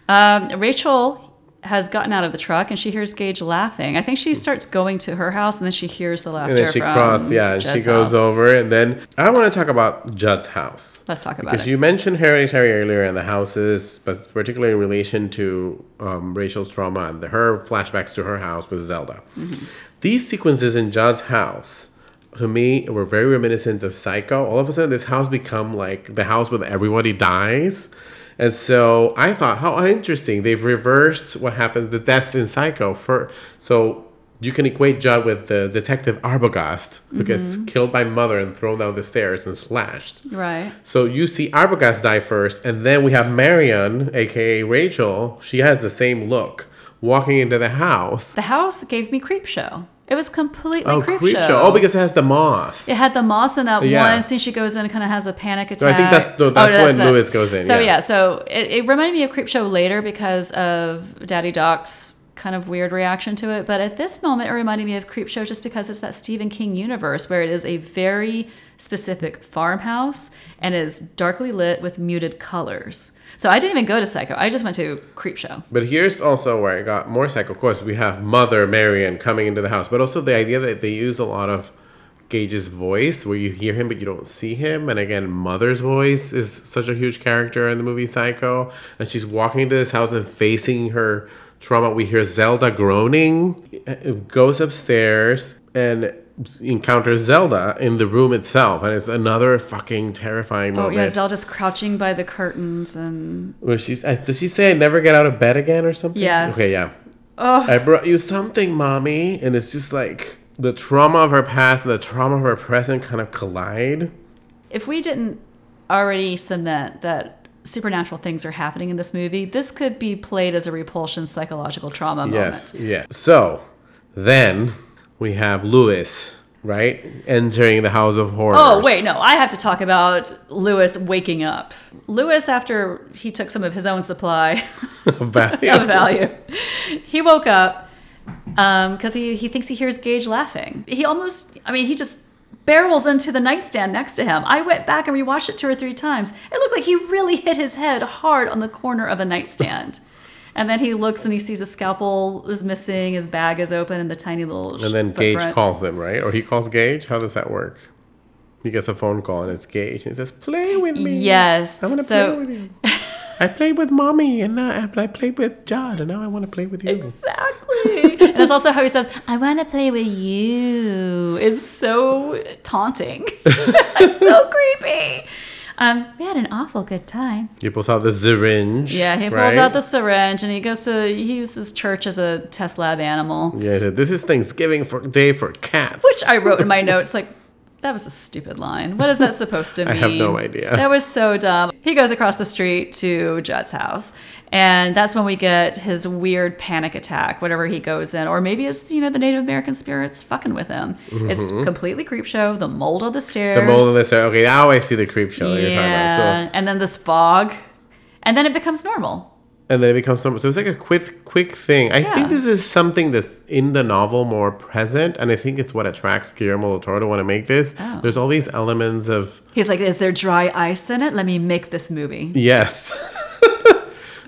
A: Um, Rachel has gotten out of the truck and she hears Gage laughing. I think she starts going to her house and then she hears the laughter.
B: And then she
A: from
B: crossed, yeah, and she goes
A: house.
B: over, and then I want to talk about Judd's house.
A: Let's talk about
B: Because
A: it.
B: Because you mentioned Hereditary earlier and the houses, but particularly in relation to um, Rachel's trauma and the, her flashbacks to her house with Zelda.
A: Mm-hmm.
B: These sequences in Judd's house, to me, were very reminiscent of Psycho. All of a sudden, this house become like the house where everybody dies. And so I thought, how interesting. They've reversed what happens, the deaths in Psycho. For So you can equate Judd with the detective Arbogast, who gets
A: Mm-hmm.
B: killed by mother and thrown down the stairs and slashed.
A: right.
B: So you see Arbogast die first, and then we have Marion, aka Rachel. She has the same look, walking into the house.
A: The house gave me Creepshow. It was completely
B: Oh,
A: creep,
B: Creepshow.
A: show!
B: Oh, because it has the moss.
A: it had the moss in that
B: Yeah.
A: one scene. She goes in and kind of has a panic attack.
B: So I think that's- no, that's oh, when Louis goes in,
A: So
B: yeah.
A: yeah, so it, it reminded me of Creepshow later because of Daddy Doc's kind of weird reaction to it. But at this moment, it reminded me of Creepshow just because it's that Stephen King universe where it is a very specific farmhouse and is darkly lit with muted colors. So I didn't even go to Psycho. I just went to Creepshow.
B: But here's also where I got more psycho. Of course, we have Mother Marion coming into the house, but also the idea that they use a lot of Gage's voice, where you hear him but you don't see him. And again, Mother's voice is such a huge character in the movie Psycho. And she's walking into this house and facing her trauma. We hear Zelda groaning, goes upstairs and encounters Zelda in the room itself. And it's another fucking terrifying
A: Oh
B: moment.
A: Oh yeah, Zelda's crouching by the curtains and
B: Where she's, uh, does she say I never get out of bed again or something?
A: Yes.
B: Okay, yeah.
A: oh
B: I brought you something, mommy. And it's just like the trauma of her past and the trauma of her present kind of collide.
A: if we didn't already cement that supernatural things are happening in this movie, this could be played as a repulsion psychological trauma
B: Yes,
A: moment.
B: yeah. So then we have Louis, right? Entering the House of Horrors.
A: Oh, wait, no, I have to talk about Louis waking up. Louis, after he took some of his own supply <laughs>
B: Valium. <laughs>
A: of Valium, he woke up um, because he, he thinks he hears Gage laughing. He almost, I mean, he just barrels into the nightstand next to him. I went back and rewatched it two or three times. It looked like he really hit his head hard on the corner of a nightstand. And then he looks and he sees a scalpel is missing, his bag is open, and the tiny little.
B: And then Gage
A: footprints.
B: calls him, right? Or he calls Gage? How does that work? He gets a phone call and it's Gage. And he says, Play with me.
A: Yes.
B: I want to
A: So-
B: play with you. <laughs> I played with mommy and now I played with Judd and now I want to play with you.
A: Exactly. <laughs> and it's also how he says, I want to play with you. It's so taunting. <laughs> it's so creepy. Um, we had an awful good time.
B: He pulls out the syringe.
A: Yeah, he pulls
B: right?
A: out the syringe and he goes to, he uses church as a test lab animal,
B: Yeah, this is Thanksgiving for day for cats.
A: which I wrote in my notes like, that was a stupid line. What is that supposed to mean? <laughs>
B: I have no idea.
A: That was so dumb. He goes across the street to Judd's house, and that's when we get his weird panic attack, whatever he goes in, or maybe it's you know the Native American spirits fucking with him. It's completely Creepshow. The mold of the stairs.
B: Mm-hmm. the mold of the stairs Okay, now I see the Creepshow that you're talking
A: Yeah,
B: about. So
A: and then this fog, and then it becomes normal.
B: and then it becomes some so it's like a quick quick thing. I
A: Yeah.
B: think this is something that's in the novel more present, and I think it's what attracts Guillermo del Toro to want to make this.
A: Oh.
B: There's all these elements of
A: He's like, "Is there dry ice in it? Let me make this movie."
B: Yes. <laughs>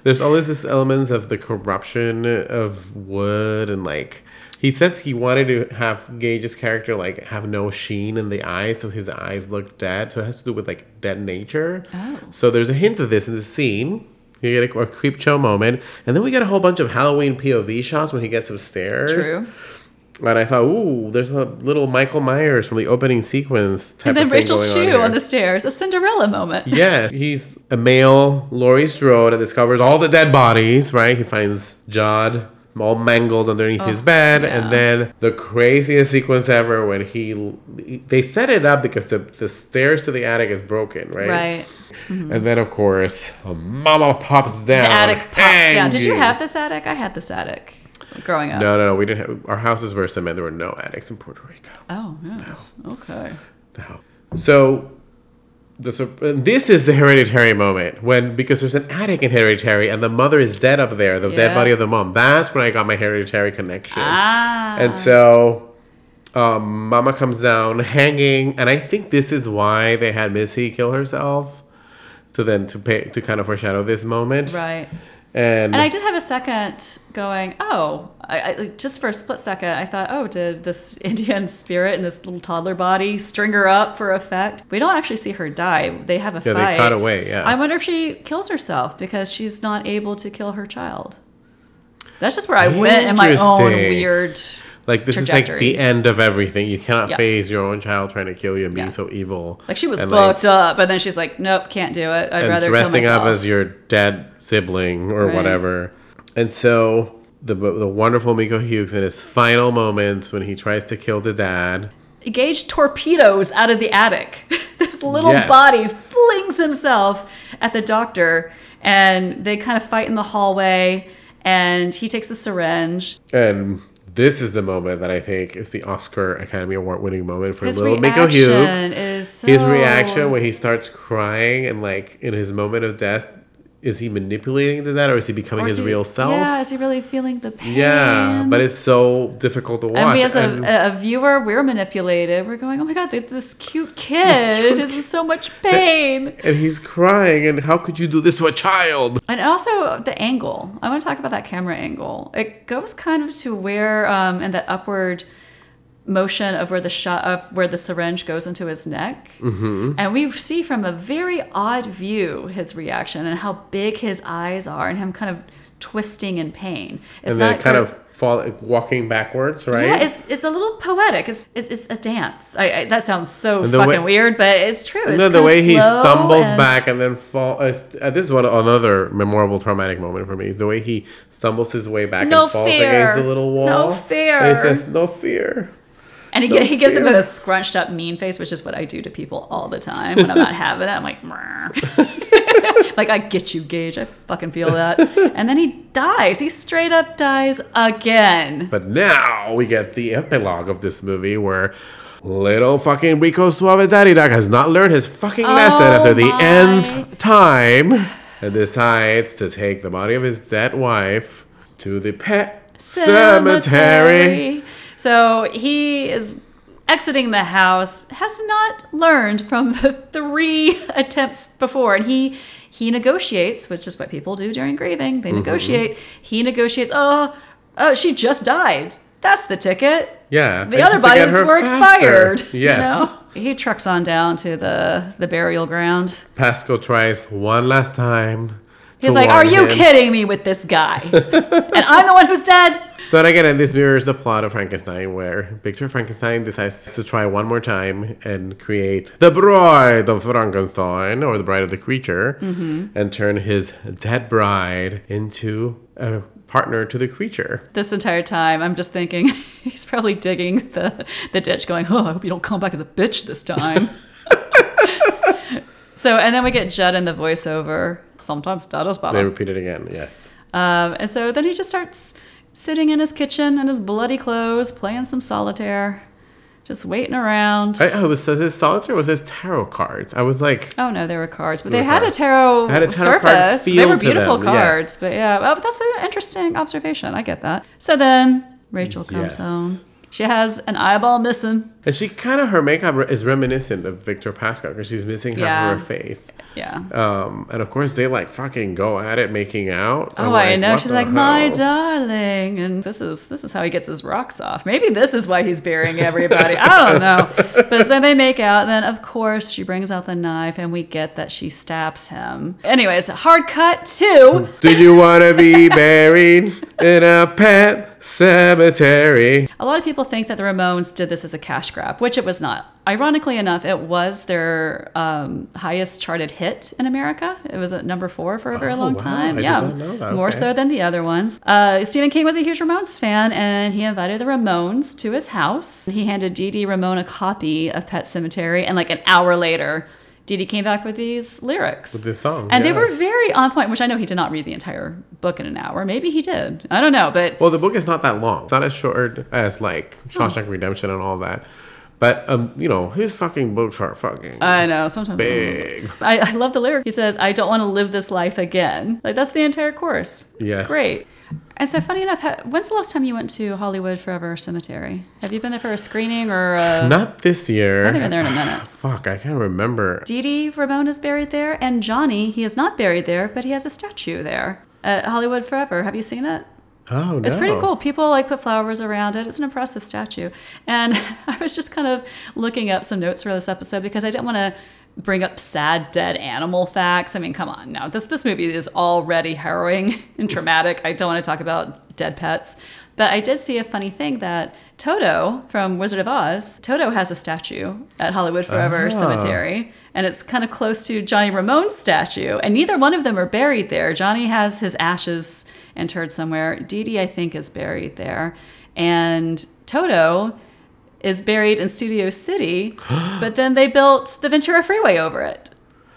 B: There's always this elements of the corruption of wood and like he says he wanted to have Gage's character like have no sheen in the eyes, so his eyes look dead. So it has to do with like dead nature.
A: Oh.
B: So there's a hint of this in the scene. You get a, a Creepshow moment, and then we get a whole bunch of Halloween POV shots when he gets upstairs.
A: True.
B: And I thought, ooh, there's a little Michael Myers from the opening sequence type
A: And then
B: of thing
A: Rachel's
B: going
A: shoe
B: on,
A: on, the stairs, a Cinderella moment. <laughs>
B: Yeah, he's a male Laurie Strode and discovers all the dead bodies, right? He finds Judd all mangled underneath his oh, bed.
A: Oh, yeah.
B: And then the craziest sequence ever when he. They set it up because the, the stairs to the attic is broken, right?
A: Right. Mm-hmm.
B: And then, of course, a mama pops down.
A: The attic pops down. Did you have this attic? I had this attic growing up.
B: No, no, no. We didn't have. Our houses were cement. There were no attics in Puerto Rico.
A: Oh, yes. Okay.
B: No. So, the this is the hereditary moment when because there's an attic in hereditary and the mother is dead up there, the
A: Yeah.
B: dead body of the mom. That's when I got my hereditary connection.
A: Ah.
B: And so, um, Mama comes down hanging, and I think this is why they had Missy kill herself to then to pay to kind of foreshadow this moment.
A: Right.
B: And,
A: And I did have a second going, oh, I, I, just for a split second, I thought, oh, did this <laughs> Indian spirit in this little toddler body string her up for effect? We don't actually see her die. They have a
B: Yeah, they
A: fight.
B: cut away, yeah.
A: I wonder if she kills herself because she's not able to kill her child. That's just where I went in my own weird.
B: Like this is like the end of everything. You cannot
A: Yeah.
B: face your own child trying to kill you and being
A: Yeah.
B: so evil.
A: Like she was
B: And,
A: fucked up, but then she's like, nope, can't do it. I'd
B: and
A: rather
B: dressing up as your dead sibling or
A: Right.
B: whatever. And so the the wonderful Miko Hughes in his final moments when he tries to kill the dad.
A: Gage torpedoes out of the attic. <laughs> this little
B: Yes.
A: body flings himself at the doctor, and they kind of fight in the hallway. And he takes the syringe.
B: And this is the moment that I think is the Oscar Academy Award winning moment for
A: His
B: little Miko Hughes.
A: so...
B: His reaction when he starts crying and like in his moment of death, is he manipulating the dad or is he becoming
A: is
B: his
A: he-
B: real self?
A: Yeah, is he really feeling the pain?
B: Yeah, but it's so difficult to watch.
A: and we, as a,
B: And-
A: a viewer, we're manipulated. We're going, "Oh my god, this cute kid
B: cute
A: is in so much pain." <laughs>
B: and he's crying, and how could you do this to a child?
A: And also the angle. I want to talk about that camera angle. It goes kind of to where, um, and that upward motion of where the shot of where the syringe goes into his neck, mm-hmm. and we see from a very odd view his reaction and how big his eyes are, and him kind of twisting in pain. It's
B: and then
A: not
B: kind
A: ver-
B: of fall, walking backwards, right?
A: Yeah, it's, it's a little poetic. It's it's, it's a dance. I, I that sounds so fucking
B: way-
A: weird, but it's true. It's
B: no, the way he stumbles
A: and-
B: back and then fall. Uh, uh, this is one another memorable traumatic moment for me. Is the way he stumbles his way back
A: No
B: and falls
A: fear.
B: against the little wall.
A: No fear.
B: And he says, "No fear."
A: And he,
B: No
A: he gives him a scrunched up mean face, which is what I do to people all the time when I'm not <laughs> having it. I'm like, <laughs> <laughs> like I get you, Gage. I fucking feel that. And then he dies. He straight up dies again.
B: But now we get the epilogue of this movie where little fucking Rico Suave Daddy Doc has not learned his fucking lesson
A: Oh
B: after the oh
A: my.
B: nth time and decides to take the body of his dead wife to the pet cemetery.
A: So he is exiting the house, has not learned from <laughs> the three attempts before, and he he negotiates, which is what people do during grieving.
B: Mm-hmm.
A: They negotiate. He negotiates. Oh, oh, she just died. That's the ticket.
B: Yeah.
A: The
B: I
A: other
B: have to get
A: bodies were
B: faster.
A: expired. you
B: Yes.
A: know? He trucks on down to the the burial ground.
B: Pascow tries one last time.
A: He's like, "Are
B: warn
A: you kidding me with this guy? <laughs> and I'm the one who's dead."
B: So and again, and this mirrors the plot of Frankenstein, where Victor Frankenstein decides to try one more time and create the bride of Frankenstein, or the bride of the creature,
A: Mm-hmm.
B: and turn his dead bride into a partner to the creature.
A: this entire time i'm just thinking <laughs> he's probably digging the, the ditch going oh i hope you don't come back as a bitch this time <laughs> so and then we get judd in the voiceover sometimes dado's
B: They
A: bottom
B: repeat it again, yes.
A: um, and so then he just starts sitting in his kitchen in his bloody clothes playing some solitaire just waiting around
B: I, oh, was, this solitaire? or Was his tarot cards? I was like,
A: Oh no, they were cards, but
B: They
A: had a tarot,
B: had a tarot
A: surface. They were beautiful cards,
B: yes.
A: but yeah, well, that's an interesting observation. I get that. So then Rachel comes
B: Yes.
A: home. She has an eyeball missing.
B: and she kind of her makeup is reminiscent of Victor Pascow because she's missing half
A: Yeah.
B: of her face.
A: Yeah.
B: Um, and of course they like fucking go at it, making out.
A: Oh,
B: I'm
A: I know. She's like, my darling, and this is this is how he gets his rocks off. Maybe this is why he's burying everybody. I don't <laughs> know. But so they make out. And then of course she brings out the knife, and we get that she stabs him. Anyways, hard cut to <laughs>
B: Did you want to be buried in a pet Sematary.
A: A lot of people think that the Ramones did this as a cash grab, which it was not. Ironically enough, it was their um, highest charted hit in America. It was at number four for a very
B: Oh,
A: long
B: wow.
A: time.
B: I
A: yeah,
B: not know that.
A: more
B: Okay.
A: so than the other ones. Uh, Stephen King was a huge Ramones fan, and he invited the Ramones to his house. He handed Dee Dee Ramone a copy of Pet Sematary, and like an hour later, Dee came back with these lyrics.
B: With this song,
A: And they were very on point, which I know he did not read the entire book in an hour. Maybe he did. I don't know, but
B: Well, the book is not that long. It's not as short as like Shawshank Redemption and all that. But um, you know, his fucking books are fucking
A: I know sometimes
B: big.
A: I, I love the lyric. He says, "I don't want to live this life again." Like that's the entire chorus.
B: Yes.
A: it's great. And so, funny enough, when's the last time you went to Hollywood Forever Cemetery? Have you been there for a screening or? A...
B: Not this year.
A: I haven't been there in a minute. <sighs>
B: Fuck, I can't remember.
A: Dee Dee Ramone is buried there, and Johnny, he is not buried there, but he has a statue there at Hollywood Forever. Have you seen it?
B: Oh no.
A: It's pretty cool. People like put flowers around it. It's an impressive statue. And <laughs> I was just kind of looking up some notes for this episode because I didn't want to bring up sad dead animal facts. I mean, come on. now. this this movie is already harrowing <laughs> and traumatic. I don't want to talk about dead pets. But I did see a funny thing that Toto from Wizard of Oz, Toto has a statue at Hollywood Forever
B: Ah.
A: Cemetery, and it's kind of close to Johnny Ramone's statue, and neither one of them are buried there. Johnny has his ashes interred somewhere. Dee Dee, I think, is buried there, and Toto is buried in Studio City, <gasps> but then they built the Ventura Freeway over it.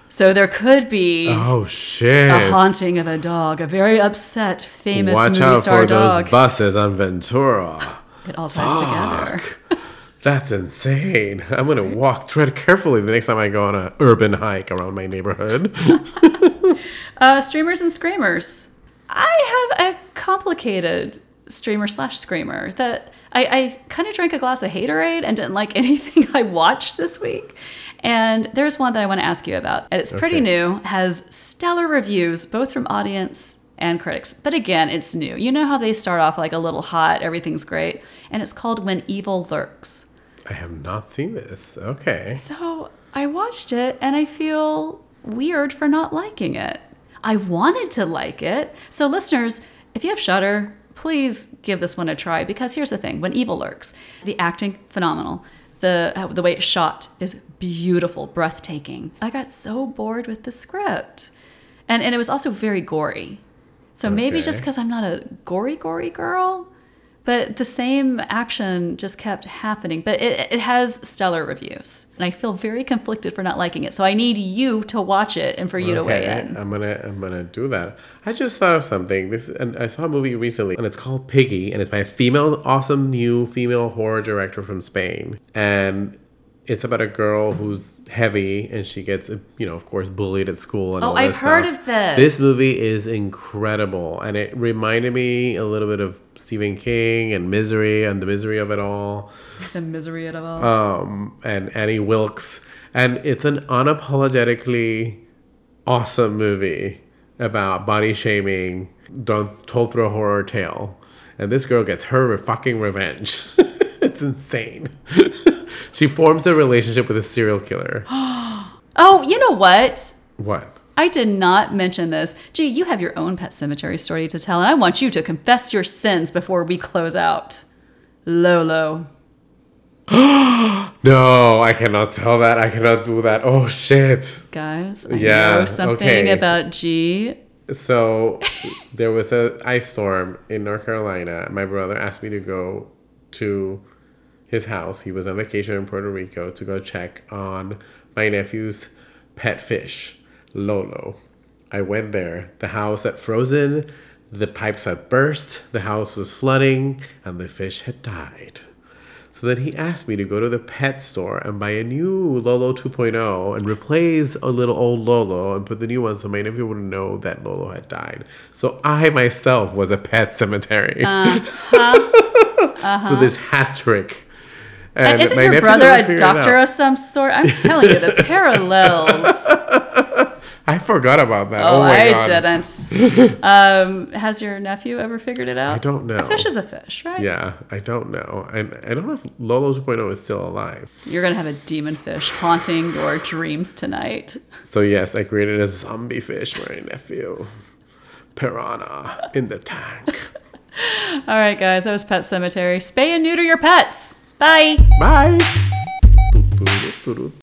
A: So there could be
B: Oh shit.
A: a haunting of a dog, a very upset, famous
B: Watch
A: movie
B: out
A: star
B: for
A: dog.
B: those buses on Ventura.
A: it all ties together. <laughs>
B: That's insane. I'm gonna walk tread carefully the next time I go on a urban hike around my neighborhood. <laughs>
A: Uh, <laughs> streamers and screamers. I have a complicated streamer slash screamer that I, I kind of drank a glass of Haterade and didn't like <laughs> anything I watched this week. And there's one that I want to ask you about. And it's pretty
B: Okay.
A: new, has stellar reviews, both from audience and critics. But again, it's new. You know how they start off like a little hot, everything's great. And it's called When Evil Lurks.
B: I have not seen this. Okay.
A: So I watched it and I feel weird for not liking it. I wanted to like it. So, listeners, if you have Shutter, please give this one a try because here's the thing when evil lurks, the acting, phenomenal. The, uh, the way it's shot is beautiful, breathtaking. I got so bored with the script. And, and it was also very gory. So maybe just because I'm not a gory, gory girl, but the same action just kept happening. But it, it has stellar reviews. And I feel very conflicted for not liking it. So I need you to watch it and for you to weigh in.
B: I'm gonna I'm gonna do that. I just thought of something. This and I saw a movie recently, and it's called Piggy, and it's by a female, awesome new female horror director from Spain, and it's about a girl who's heavy and she gets you know of course bullied at school and
A: Oh,
B: all
A: I've
B: this
A: heard
B: stuff.
A: of this.
B: This movie is incredible, and it reminded me a little bit of Stephen King and Misery and the misery of it all <laughs>
A: The misery of it all.
B: um, and Annie Wilkes, and it's an unapologetically awesome movie about body shaming done told through a horror tale, and this girl gets her fucking revenge. <laughs> it's insane. <laughs> she forms a relationship with a serial killer. <gasps>
A: oh, you know what?
B: what?
A: I did not mention this. Gee, you have your own pet cemetery story to tell, and I want you to confess your sins before we close out. Lolo. <gasps>
B: No, I cannot tell that. I cannot do that. Oh shit.
A: Guys, I
B: Yeah,
A: know something
B: okay.
A: about G.
B: So there was a ice storm in North Carolina. My brother asked me to go to his house. He was on vacation in Puerto Rico to go check on my nephew's pet fish, Lolo. I went there. The house had frozen, the pipes had burst, the house was flooding, and the fish had died. So then he asked me to go to the pet store and buy a new Lolo 2.0 and replace a little old Lolo and put the new one so my nephew wouldn't know that Lolo had died. So I myself was a pet cemetery. Uh-huh. <laughs> so this hat trick.
A: And isn't your brother a doctor of some sort? I'm telling you, the <laughs> parallels.
B: I forgot about that.
A: Oh,
B: Oh,
A: I
B: God.
A: didn't. <laughs> Um, has your nephew ever figured it out?
B: I don't know.
A: A fish is a fish, right?
B: Yeah, I don't know. And I don't know if Lolo 2.0 is still alive.
A: You're gonna have a demon fish haunting your dreams tonight.
B: So yes, I created a zombie fish for my nephew. Piranha in the tank. <laughs>
A: All right, guys, that was Pet Sematary. Spay and neuter your pets. Bye.
B: Bye.